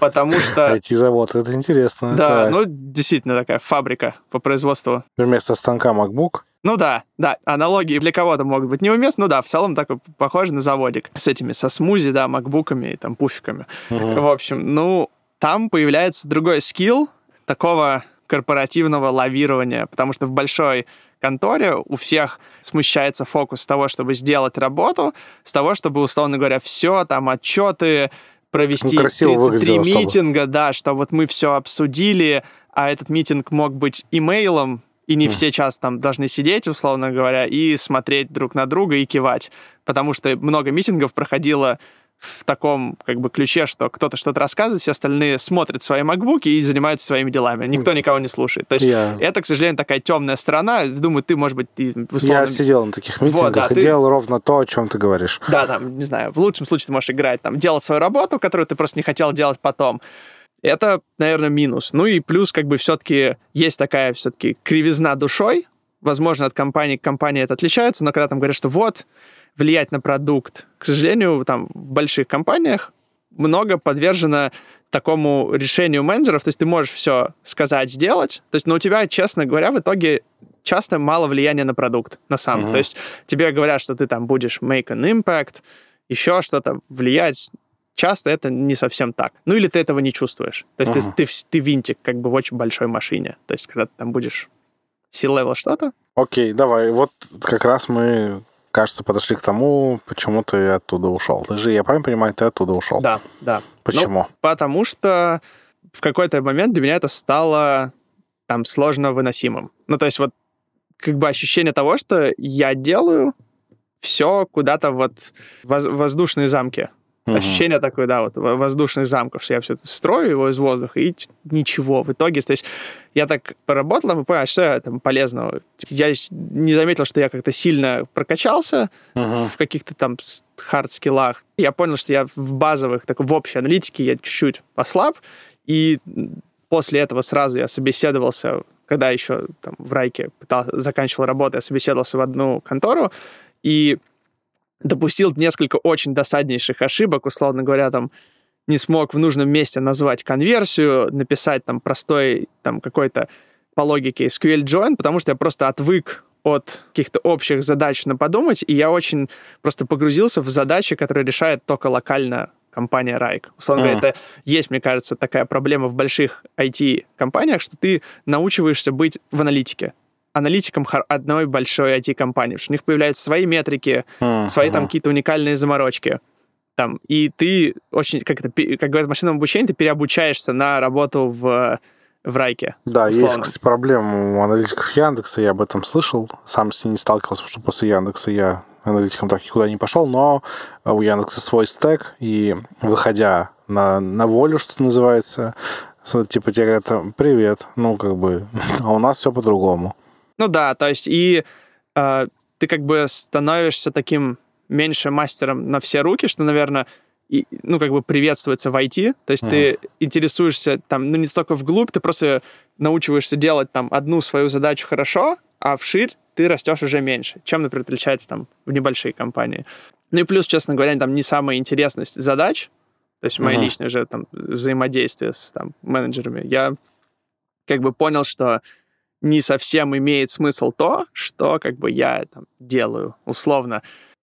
потому что... IT-завод, это интересно. Да, ну, действительно такая фабрика по производству. Вместо станка MacBook. Ну да, да, аналогии для кого-то могут быть неуместны, ну да, в целом такой похоже на заводик с этими, со смузи, да, макбуками и там пуфиками. В общем, ну, там появляется другой скилл такого корпоративного лавирования, потому что в большой конторе у всех смущается фокус с того, чтобы сделать работу, с того, чтобы, условно говоря, все, там, отчеты, провести Ну, красиво 33 выглядело, чтобы. митинга, да, что вот мы все обсудили, а этот митинг мог быть имейлом, и не все час там должны сидеть, условно говоря, и смотреть друг на друга и кивать, потому что много митингов проходило в таком как бы ключе, что кто-то что-то рассказывает, все остальные смотрят свои макбуки и занимаются своими делами. Никто никого не слушает. То есть Я- это, к сожалению, такая темная сторона. Думаю, ты, может быть, ты условно... Я сидел на таких митингах да, и ты- делал ровно то, о чем ты говоришь. Да, там, не знаю, в лучшем случае ты можешь играть, там, делать свою работу, которую ты просто не хотел делать потом. Это, наверное, минус. Ну и плюс, как бы, все-таки есть такая все-таки кривизна душой. Возможно, от компании к компании это отличается, но когда там говорят, что вот, влиять на продукт, к сожалению, там, в больших компаниях много подвержено такому решению менеджеров, то есть ты можешь все сказать, сделать, то есть, но у тебя, честно говоря, в итоге часто мало влияния на продукт, на сам. Мгм. То есть тебе говорят, что ты там будешь make an impact, еще что-то, влиять. Часто это не совсем так. Ну или ты этого не чувствуешь. То есть ты- Ага. ты, вс- ты винтик как бы в очень большой машине. То есть когда ты там будешь C-level что-то, Окей, давай. Вот как раз мы, кажется, подошли к тому, почему ты оттуда ушел. Ты же, я правильно понимаю, ты оттуда ушел? да, да. Почему? Потому что в какой-то момент для меня это стало там сложно выносимым. Ну, то есть вот как бы ощущение того, что я делаю все куда-то вот воз- воздушные замки. Мгм. Ощущение такое, да, вот во- воздушных замков, что я все это строю его из воздуха, и ничего. В итоге, то есть я так поработал, и понял, что я там полезного. Я с- не заметил, что я как-то сильно прокачался Мгм. в каких-то там хард-скиллах. Я понял, что я в базовых, так в общей аналитике я чуть-чуть послаб, и после этого сразу я собеседовался, когда еще там в Райке пытался, заканчивал работу, я собеседовался в одну контору, и допустил несколько очень досаднейших ошибок, условно говоря, там не смог в нужном месте назвать конверсию, написать там простой там какой-то по логике SQL join, потому что я просто отвык от каких-то общих задач на подумать, и я очень просто погрузился в задачи, которые решает только локально компания Райк. Условно говоря, это есть, мне кажется, такая проблема в больших IT-компаниях, что ты научиваешься быть в аналитике аналитиком одной большой IT-компании, что у них появляются свои метрики, Мгм. свои там какие-то уникальные заморочки. Там, и ты очень, как это, как говорят в машинном обучении, ты переобучаешься на работу в, в Райке. Да, есть, условно. кстати, проблема у аналитиков Яндекса, я об этом слышал. Сам с ней не сталкивался, потому что после Яндекса я аналитиком так никуда не пошел, но у Яндекса свой стек, и выходя на, на волю, что называется, типа тебе говорят, привет, ну, как бы, а у нас все по-другому. Ну да, то есть и э, ты как бы становишься таким меньше мастером на все руки, что, наверное, и, ну, как бы приветствуется в IT. То есть ты интересуешься там, ну, не столько вглубь, ты просто научиваешься делать там одну свою задачу хорошо, а вширь ты растешь уже меньше, чем, например, отличается там в небольшие компании. Ну и плюс, честно говоря, там не самая интересность задач, то есть мои Мгм. личные же там взаимодействия с там, менеджерами, я как бы понял, что не совсем имеет смысл то, что как бы я там делаю, условно.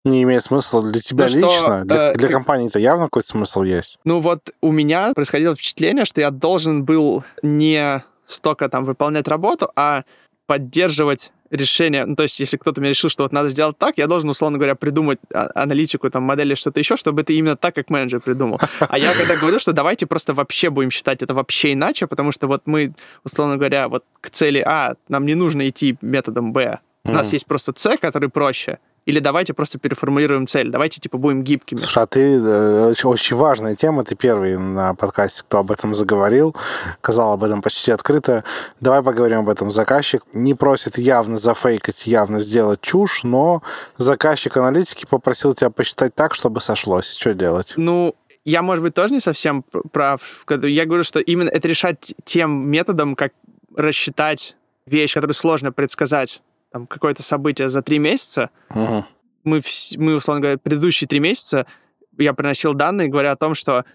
Не имеет смысла для тебя Ну что, лично, для, э, для компании-то явно какой-то смысл есть. Ну вот у меня происходило впечатление, что я должен был не столько там выполнять работу, а поддерживать решение. Ну, то есть, если кто-то мне решил, что вот надо сделать так, я должен, условно говоря, придумать а- аналитику, там, модели, что-то еще, чтобы это именно так, как менеджер придумал. А я когда говорю, что давайте просто вообще будем считать это вообще иначе, потому что вот мы, условно говоря, вот к цели А нам не нужно идти методом Б. У нас есть просто С, который проще. Или давайте просто переформулируем цель, давайте, типа, будем гибкими. Слушай, а ты э, очень, очень важная тема, ты первый на подкасте, кто об этом заговорил, сказал об этом почти открыто. Давай поговорим об этом. Заказчик не просит явно зафейкать, явно сделать чушь, но заказчик аналитики попросил тебя посчитать так, чтобы сошлось. Что делать? Ну, я, может быть, тоже не совсем пр- прав. Я говорю, что именно это решать тем методом, как рассчитать вещь, которую сложно предсказать, там, какое-то событие за три месяца. Мгм. Мы, мы, условно говоря, предыдущие три месяца я приносил данные, говоря о том, что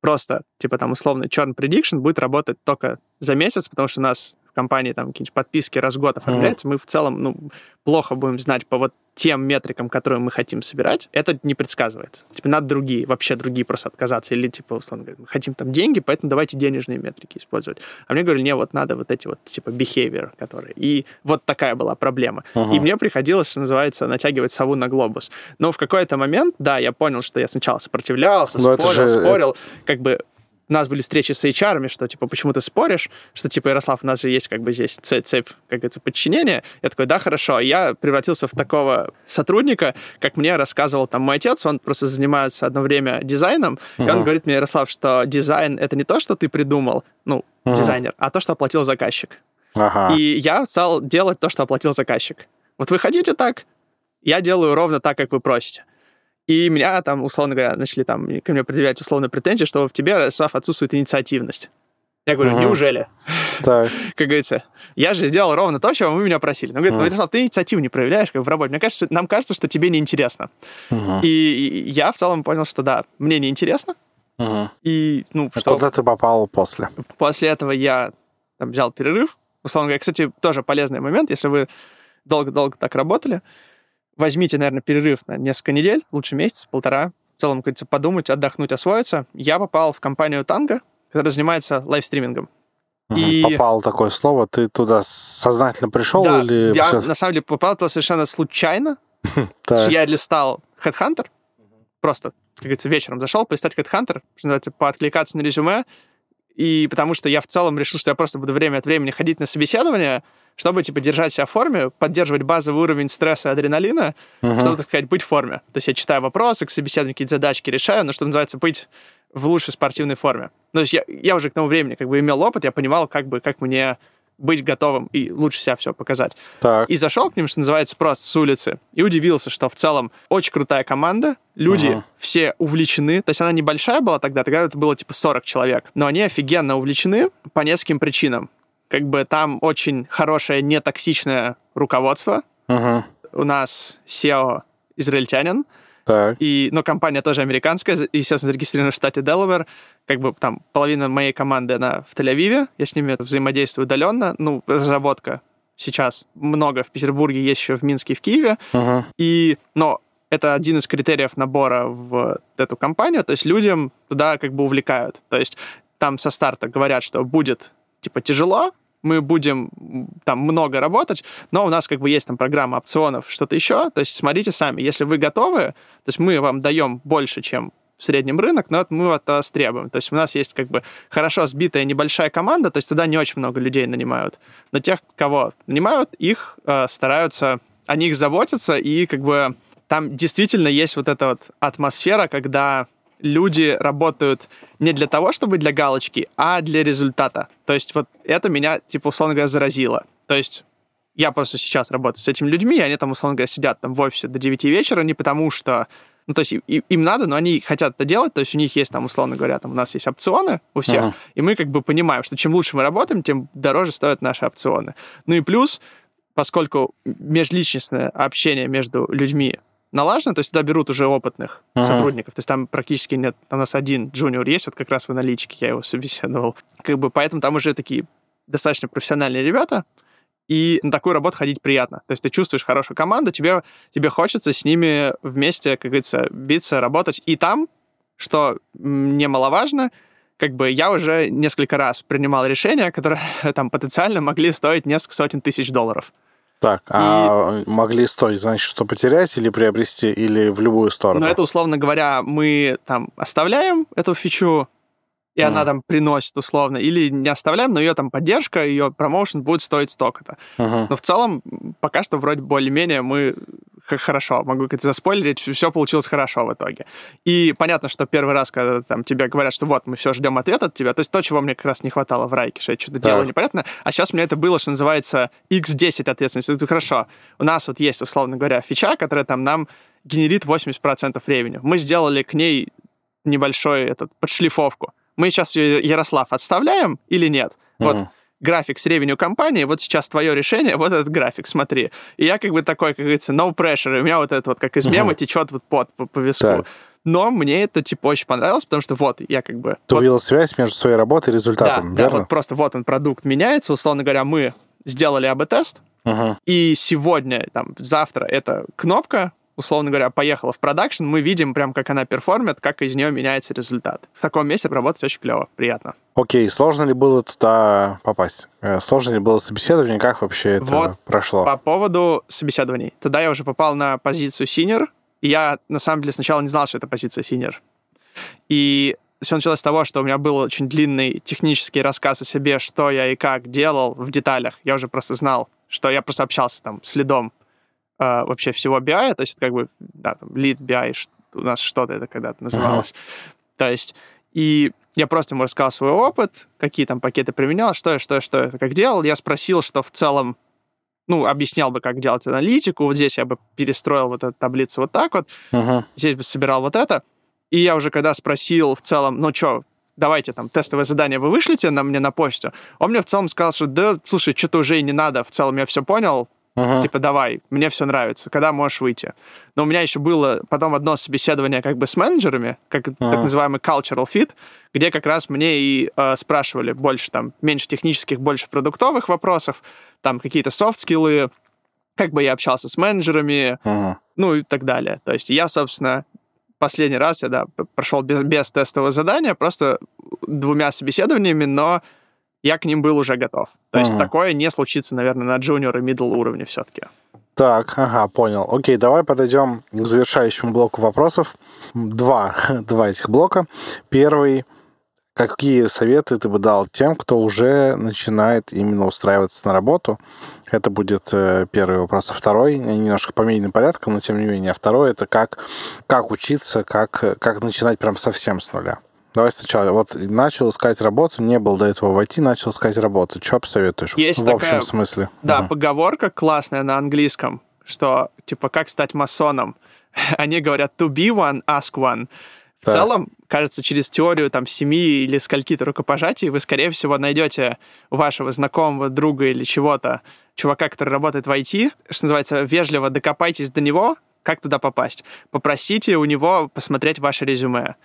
просто, типа, там, условно, Churn Prediction будет работать только за месяц, потому что у нас компании там какие-нибудь подписки раз в год оформляются, мы в целом, ну, плохо будем знать по вот тем метрикам, которые мы хотим собирать, это не предсказывается. Типа, надо другие, вообще другие просто отказаться. Или, типа, условно говоря, мы хотим там деньги, поэтому давайте денежные метрики использовать. А мне говорили, не, вот надо вот эти вот, типа, behavior, которые... И вот такая была проблема. Ага. И мне приходилось, что называется, натягивать сову на глобус. Но в какой-то момент, да, я понял, что я сначала сопротивлялся, Но это спорил, же- спорил, как бы у нас были встречи с HR, что, типа, почему ты споришь, что, типа, Ярослав, у нас же есть, как бы, здесь цепь, как говорится, подчинения. Я такой, да, хорошо. Я превратился в такого сотрудника, как мне рассказывал там мой отец, он просто занимается одно время дизайном, uh-huh. и он говорит мне, Ярослав, что дизайн — это не то, что ты придумал, ну, uh-huh. дизайнер, а то, что оплатил заказчик. Ага. И я стал делать то, что оплатил заказчик. Вот вы хотите так? Я делаю ровно так, как вы просите. И меня там, условно говоря, начали там ко мне предъявлять условно претензии, что в тебе, Раф, отсутствует инициативность. Я говорю, ага. неужели? Так. Как говорится, я же сделал ровно то, чего вы меня просили. Но говорит, ну, Ярослав, ты инициативу не проявляешь как в работе. Мне кажется, нам кажется, что тебе неинтересно. Ага. И я в целом понял, что да, мне неинтересно. Ага. И, ну, а что... куда ты попал после? После этого я там, взял перерыв. Условно говоря, кстати, тоже полезный момент, если вы долго-долго так работали, возьмите, наверное, перерыв на несколько недель, лучше месяц, полтора, в целом, как говорится, подумать, отдохнуть, освоиться. Я попал в компанию Танго, которая занимается лайвстримингом. Угу, и... Попал такое слово. Ты туда сознательно пришел да, или... я на самом деле попал туда совершенно случайно. Я листал Headhunter, просто, как говорится, вечером зашел, полистать Headhunter, что называется, пооткликаться на резюме, и потому что я в целом решил, что я просто буду время от времени ходить на собеседование, чтобы, типа, держать себя в форме, поддерживать базовый уровень стресса и адреналина, uh-huh. чтобы, так сказать, быть в форме. То есть я читаю вопросы, к собеседованию какие-то задачки решаю, но, что называется, быть в лучшей спортивной форме. Ну, то есть я, я уже к тому времени как бы имел опыт, я понимал, как бы, как мне быть готовым и лучше себя все показать. Так. И зашел к ним, что называется, просто с улицы, и удивился, что в целом очень крутая команда, люди uh-huh. все увлечены, то есть она небольшая была тогда, тогда это было типа 40 человек, но они офигенно увлечены по нескольким причинам как бы там очень хорошее нетоксичное руководство. Uh-huh. У нас SEO израильтянин, так. И, но компания тоже американская, естественно, зарегистрирована в штате Делавер. Как бы там половина моей команды, она в Тель-Авиве, я с ними взаимодействую удаленно. Ну, разработка сейчас много в Петербурге, есть еще в Минске и в Киеве. Uh-huh. И, но это один из критериев набора в эту компанию, то есть людям туда как бы увлекают. То есть там со старта говорят, что будет типа тяжело, мы будем там много работать, но у нас как бы есть там программа опционов, что-то еще. То есть смотрите сами, если вы готовы, то есть мы вам даем больше, чем в среднем рынок, но мы от вас требуем. То есть у нас есть как бы хорошо сбитая небольшая команда, то есть туда не очень много людей нанимают. Но тех, кого нанимают, их э, стараются, о них заботятся, и как бы там действительно есть вот эта вот атмосфера, когда люди работают не для того, чтобы для галочки, а для результата. То есть вот это меня, типа, условно говоря, заразило. То есть я просто сейчас работаю с этими людьми, и они там, условно говоря, сидят там в офисе до 9 вечера не потому, что ну, то есть им, надо, но они хотят это делать, то есть у них есть там, условно говоря, там у нас есть опционы у всех, uh-huh. и мы как бы понимаем, что чем лучше мы работаем, тем дороже стоят наши опционы. Ну и плюс, поскольку межличностное общение между людьми налажено, то есть туда берут уже опытных uh-huh. сотрудников. То есть там практически нет, у нас один джуниор есть, вот как раз в аналитике я его собеседовал. Как бы поэтому там уже такие достаточно профессиональные ребята, и на такую работу ходить приятно. То есть ты чувствуешь хорошую команду, тебе, тебе хочется с ними вместе, как говорится, биться, работать. И там, что немаловажно, как бы я уже несколько раз принимал решения, которые там потенциально могли стоить несколько сотен тысяч долларов. Так, и... а могли стоить, значит, что потерять или приобрести, или в любую сторону? Ну, это, условно говоря, мы там оставляем эту фичу, и mm. она там приносит условно, или не оставляем, но ее там поддержка, ее промоушен будет стоить столько-то. Uh-huh. Но в целом пока что вроде более-менее мы хорошо, могу как-то заспойлерить, все получилось хорошо в итоге. И понятно, что первый раз, когда там тебе говорят, что вот, мы все ждем ответ от тебя, то есть то, чего мне как раз не хватало в райке, что я что-то да. делаю непонятно, а сейчас мне это было, что называется, x10 ответственности. Это хорошо. У нас вот есть, условно говоря, фича, которая там нам генерит 80% времени. Мы сделали к ней небольшой этот подшлифовку мы сейчас Ярослав, отставляем или нет? Uh-huh. Вот график с ревеню компании, вот сейчас твое решение, вот этот график, смотри. И я как бы такой, как говорится, no pressure, и у меня вот это вот, как из мема, uh-huh. течет вот под по, по виску. Так. Но мне это, типа, очень понравилось, потому что вот, я как бы... Ты вот, увидел связь между своей работой и результатом, да, верно? Да, вот просто вот он, продукт меняется, условно говоря, мы сделали АБ-тест, uh-huh. и сегодня, там, завтра эта кнопка условно говоря, поехала в продакшн, мы видим прям, как она перформит, как из нее меняется результат. В таком месте работать очень клево, приятно. Окей, сложно ли было туда попасть? Э, сложно ли было собеседование? Как вообще это вот прошло? По поводу собеседований. Тогда я уже попал на позицию senior, и я, на самом деле, сначала не знал, что это позиция senior. И все началось с того, что у меня был очень длинный технический рассказ о себе, что я и как делал в деталях. Я уже просто знал, что я просто общался там с лидом э, вообще всего BI, то есть как бы, да, там, lead BI, у нас что-то это когда-то называлось. Uh-huh. То есть, и я просто ему рассказал свой опыт, какие там пакеты применял, что я, что я, что я, как делал. Я спросил, что в целом, ну, объяснял бы, как делать аналитику. Вот здесь я бы перестроил вот эту таблицу вот так вот. Uh-huh. Здесь бы собирал вот это. И я уже когда спросил в целом, ну что, давайте там тестовое задание вы вышлите на мне на почту, он мне в целом сказал, что да, слушай, что-то уже и не надо, в целом я все понял, Uh-huh. Типа, давай, мне все нравится, когда можешь выйти. Но у меня еще было потом одно собеседование как бы с менеджерами, как uh-huh. так называемый cultural fit, где как раз мне и э, спрашивали больше там, меньше технических, больше продуктовых вопросов, там какие-то софт-скиллы, как бы я общался с менеджерами, uh-huh. ну и так далее. То есть я, собственно, последний раз я, да, прошел без, без тестового задания, просто двумя собеседованиями, но я к ним был уже готов. То есть такое не случится, наверное, на джуниор и middle уровне все-таки. Так, ага, понял. Окей, давай подойдем к завершающему блоку вопросов. Два, два этих блока. Первый. Какие советы ты бы дал тем, кто уже начинает именно устраиваться на работу? Это будет э, первый вопрос. А второй, немножко по медийным порядкам, но тем не менее, а второй это как, как учиться, как, как начинать прям совсем с нуля. Давай сначала. Вот начал искать работу, не был до этого войти, начал искать работу. Что посоветуешь? Есть в такая, общем смысле. Да, угу. поговорка классная на английском, что типа как стать масоном. Они говорят to be one, ask one. В да. целом, кажется, через теорию там семи или скольки-то рукопожатий вы, скорее всего, найдете у вашего знакомого, друга или чего-то, чувака, который работает в IT, что называется, вежливо докопайтесь до него, как туда попасть. Попросите у него посмотреть ваше резюме.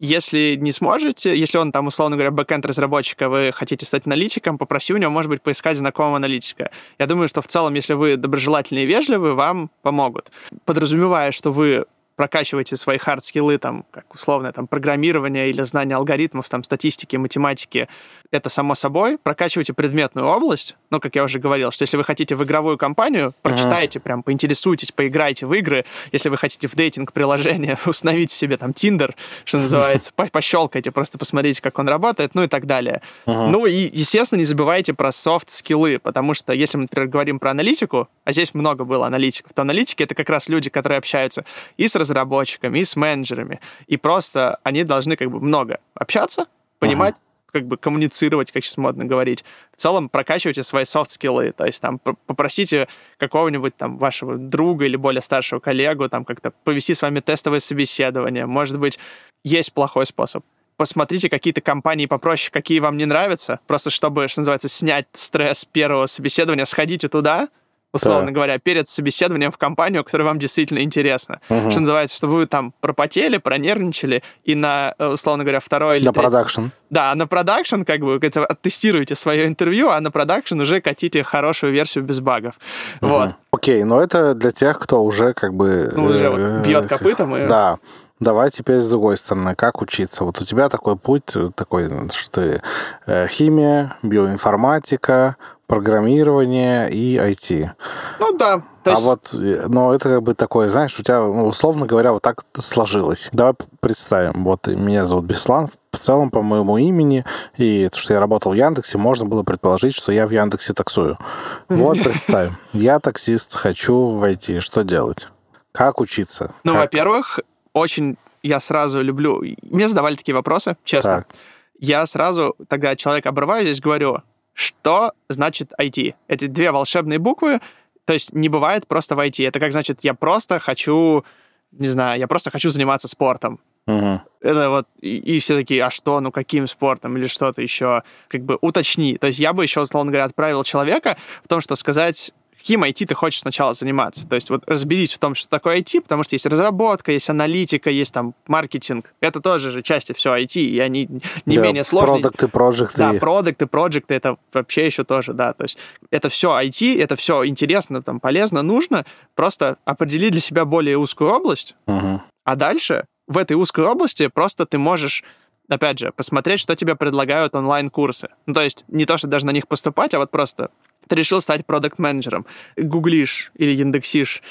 Если не сможете, если он там, условно говоря, бэкенд разработчика, вы хотите стать аналитиком, попроси у него, может быть, поискать знакомого аналитика. Я думаю, что в целом, если вы доброжелательные и вежливы, вам помогут. Подразумевая, что вы прокачиваете свои хард-скиллы, там, как условное там, программирование или знание алгоритмов, там, статистики, математики, это само собой. Прокачивайте предметную область. Ну, как я уже говорил, что если вы хотите в игровую компанию, прочитайте, uh-huh. прям поинтересуйтесь, поиграйте в игры. Если вы хотите в дейтинг-приложение, установите себе там Тиндер, что называется, пощелкайте, просто посмотрите, как он работает, ну и так далее. Uh-huh. Ну и, естественно, не забывайте про софт-скиллы, потому что если мы, например, говорим про аналитику, а здесь много было аналитиков, то аналитики — это как раз люди, которые общаются и с разработчиками, и с менеджерами. И просто они должны как бы много общаться, понимать, uh-huh как бы коммуницировать, как сейчас модно говорить. В целом прокачивайте свои софт-скиллы, то есть там попросите какого-нибудь там вашего друга или более старшего коллегу там как-то повести с вами тестовое собеседование. Может быть, есть плохой способ. Посмотрите какие-то компании попроще, какие вам не нравятся, просто чтобы, что называется, снять стресс первого собеседования, сходите туда, условно да. говоря, перед собеседованием в компанию, которая вам действительно интересна. Угу. Что называется, чтобы вы там пропотели, пронервничали, и на, э, условно говоря, второй или На продакшн. Да, на продакшн, как бы, тестируете свое интервью, а на продакшн уже катите хорошую версию без багов. Угу. Вот. Окей, но это для тех, кто уже как бы... Ну, уже вот э, бьет копытом и... Да. Давай теперь с другой стороны, как учиться? Вот у тебя такой путь, такой, что ты э, химия, биоинформатика, программирование и IT. Ну да. а есть... вот, э, но это как бы такое, знаешь, у тебя, ну, условно говоря, вот так сложилось. Давай представим, вот меня зовут Беслан, в целом по моему имени, и то, что я работал в Яндексе, можно было предположить, что я в Яндексе таксую. Вот представим, я таксист, хочу войти, что делать? Как учиться? Ну, как... во-первых, очень я сразу люблю... Мне задавали такие вопросы, честно. Так. Я сразу тогда человек обрываю здесь, говорю, что значит IT? Эти две волшебные буквы, то есть не бывает просто в IT. Это как значит, я просто хочу, не знаю, я просто хочу заниматься спортом. Угу. Это вот, и, и все такие, а что, ну каким спортом или что-то еще, как бы уточни. То есть я бы еще, условно говоря, отправил человека в том, что сказать, каким IT ты хочешь сначала заниматься. То есть вот разберись в том, что такое IT, потому что есть разработка, есть аналитика, есть там маркетинг. Это тоже же части все IT, и они не да, менее сложные. Продукты, проекты. Да, продукты, проекты, это вообще еще тоже, да. То есть это все IT, это все интересно, там, полезно, нужно. Просто определи для себя более узкую область, угу. а дальше в этой узкой области просто ты можешь опять же, посмотреть, что тебе предлагают онлайн-курсы. Ну, то есть не то, что даже на них поступать, а вот просто ты решил стать продукт-менеджером. Гуглишь или индексишь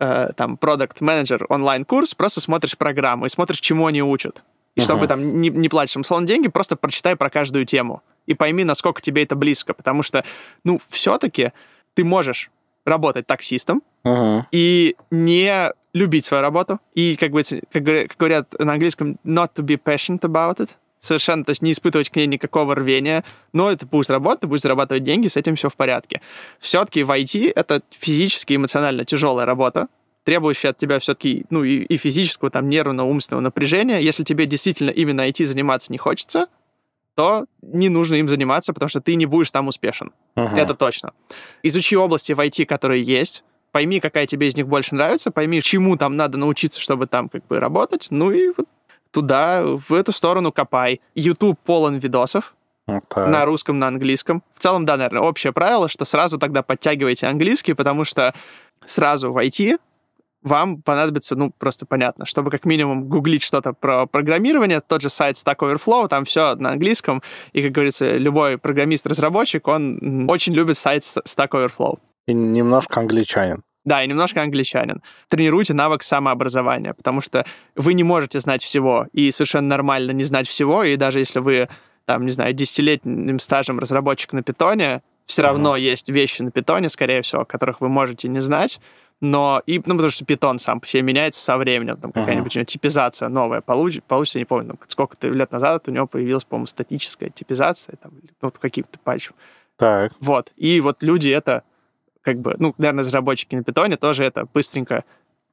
э, там продукт-менеджер онлайн-курс, просто смотришь программу и смотришь, чему они учат. И чтобы Мгм. там не, не платишь им условно деньги, просто прочитай про каждую тему. И пойми, насколько тебе это близко. Потому что, ну, все-таки ты можешь работать таксистом Мгм. и не любить свою работу. И, как, бы, как как говорят на английском, not to be passionate about it. Совершенно, то есть не испытывать к ней никакого рвения. Но это будешь работать, ты будешь зарабатывать деньги, с этим все в порядке. Все-таки в IT это физически и эмоционально тяжелая работа, требующая от тебя все-таки ну, и, и физического, там, нервного, умственного напряжения. Если тебе действительно именно IT заниматься не хочется, то не нужно им заниматься, потому что ты не будешь там успешен. Мгм. Это точно. Изучи области в IT, которые есть, пойми, какая тебе из них больше нравится, пойми, чему там надо научиться, чтобы там как бы работать, ну и вот туда, в эту сторону копай. YouTube полон видосов Так. на русском, на английском. В целом, да, наверное, общее правило, что сразу тогда подтягивайте английский, потому что сразу в IT вам понадобится, ну, просто понятно, чтобы как минимум гуглить что-то про программирование, тот же сайт Stack Overflow, там все на английском, и, как говорится, любой программист-разработчик, он очень любит сайт St- Stack Overflow. И немножко англичанин. Да, и немножко англичанин. Тренируйте навык самообразования, потому что вы не можете знать всего, и совершенно нормально не знать всего, и даже если вы, там, не знаю, десятилетним стажем разработчик на питоне, все равно есть вещи на питоне, скорее всего, которых вы можете не знать, но и, ну, потому что питон сам по себе меняется со временем, там какая-нибудь у него типизация новая получится, получится, не помню, там, сколько-то лет назад у него появилась, по-моему, статическая типизация, там, ну, вот каким-то патчем. Так. Вот. И вот люди это, как бы, ну, наверное, разработчики на питоне тоже это быстренько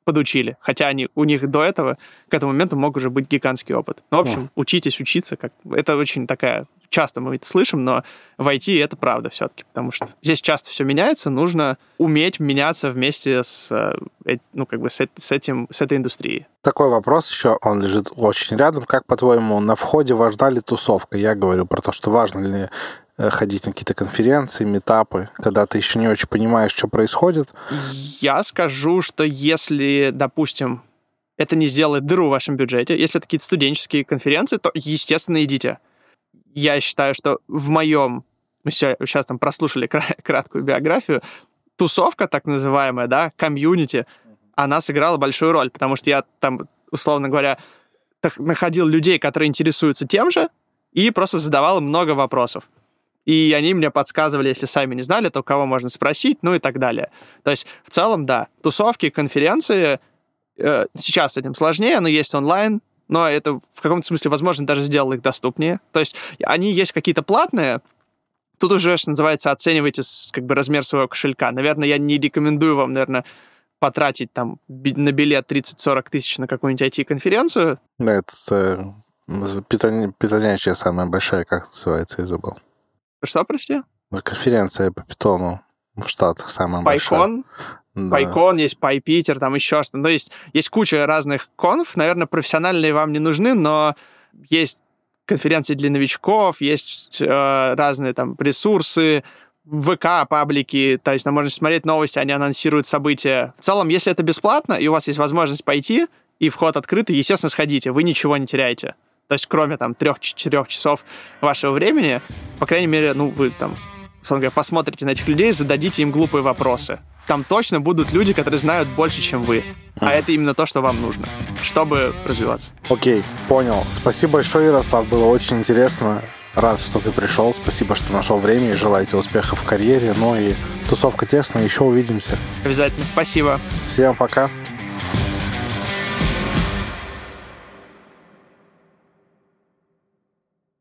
подучили. Хотя они, у них до этого, к этому моменту мог уже быть гигантский опыт. Ну, в общем, учитесь учиться. Как... Это очень такая... Часто мы это слышим, но в IT это правда все-таки, потому что здесь часто все меняется, нужно уметь меняться вместе с, э, э, ну, как бы с, с этим, с этой индустрией. Такой вопрос еще, он лежит очень рядом. Как, по-твоему, на входе важна ли тусовка? Я говорю про то, что важно ли ходить на какие-то конференции, метапы, когда ты еще не очень понимаешь, что происходит. Я скажу, что если, допустим, это не сделает дыру в вашем бюджете, если это какие-то студенческие конференции, то, естественно, идите. Я считаю, что в моем... Мы сейчас там прослушали кра- краткую биографию. Тусовка, так называемая, да, комьюнити, она сыграла большую роль, потому что я там, условно говоря, находил людей, которые интересуются тем же, и просто задавал много вопросов. И они мне подсказывали, если сами не знали, то кого можно спросить, ну и так далее. То есть, в целом, да, тусовки, конференции, э, сейчас с этим сложнее, но есть онлайн, но это в каком-то смысле, возможно, даже сделало их доступнее. То есть, они есть какие-то платные, тут уже, что называется, оценивайте как бы размер своего кошелька. Наверное, я не рекомендую вам, наверное, потратить там на билет 30-40 тысяч на какую-нибудь IT-конференцию. Да, это э, питон- питонячая самая большая, как называется, я забыл. Что, прости? Конференция по питону в Штатах самая большая. Пайкон? Да. Пайкон, есть Пайпитер, там еще что-то. Ну, есть, есть куча разных конф. Наверное, профессиональные вам не нужны, но есть конференции для новичков, есть э, разные там ресурсы, ВК, паблики, то есть там можно смотреть новости, они анонсируют события. В целом, если это бесплатно, и у вас есть возможность пойти, и вход открытый, естественно, сходите, вы ничего не теряете. То есть, кроме там трех-четырех часов вашего времени, по крайней мере, ну, вы там, условно говоря, посмотрите на этих людей, зададите им глупые вопросы. Там точно будут люди, которые знают больше, чем вы. А это именно то, что вам нужно, чтобы развиваться. Окей, понял. Спасибо большое, Ярослав. Было очень интересно. Рад, что ты пришел. Спасибо, что нашел время. И желаю тебе успехов в карьере. Ну и тусовка тесная. Еще увидимся. Обязательно. Спасибо. Всем пока.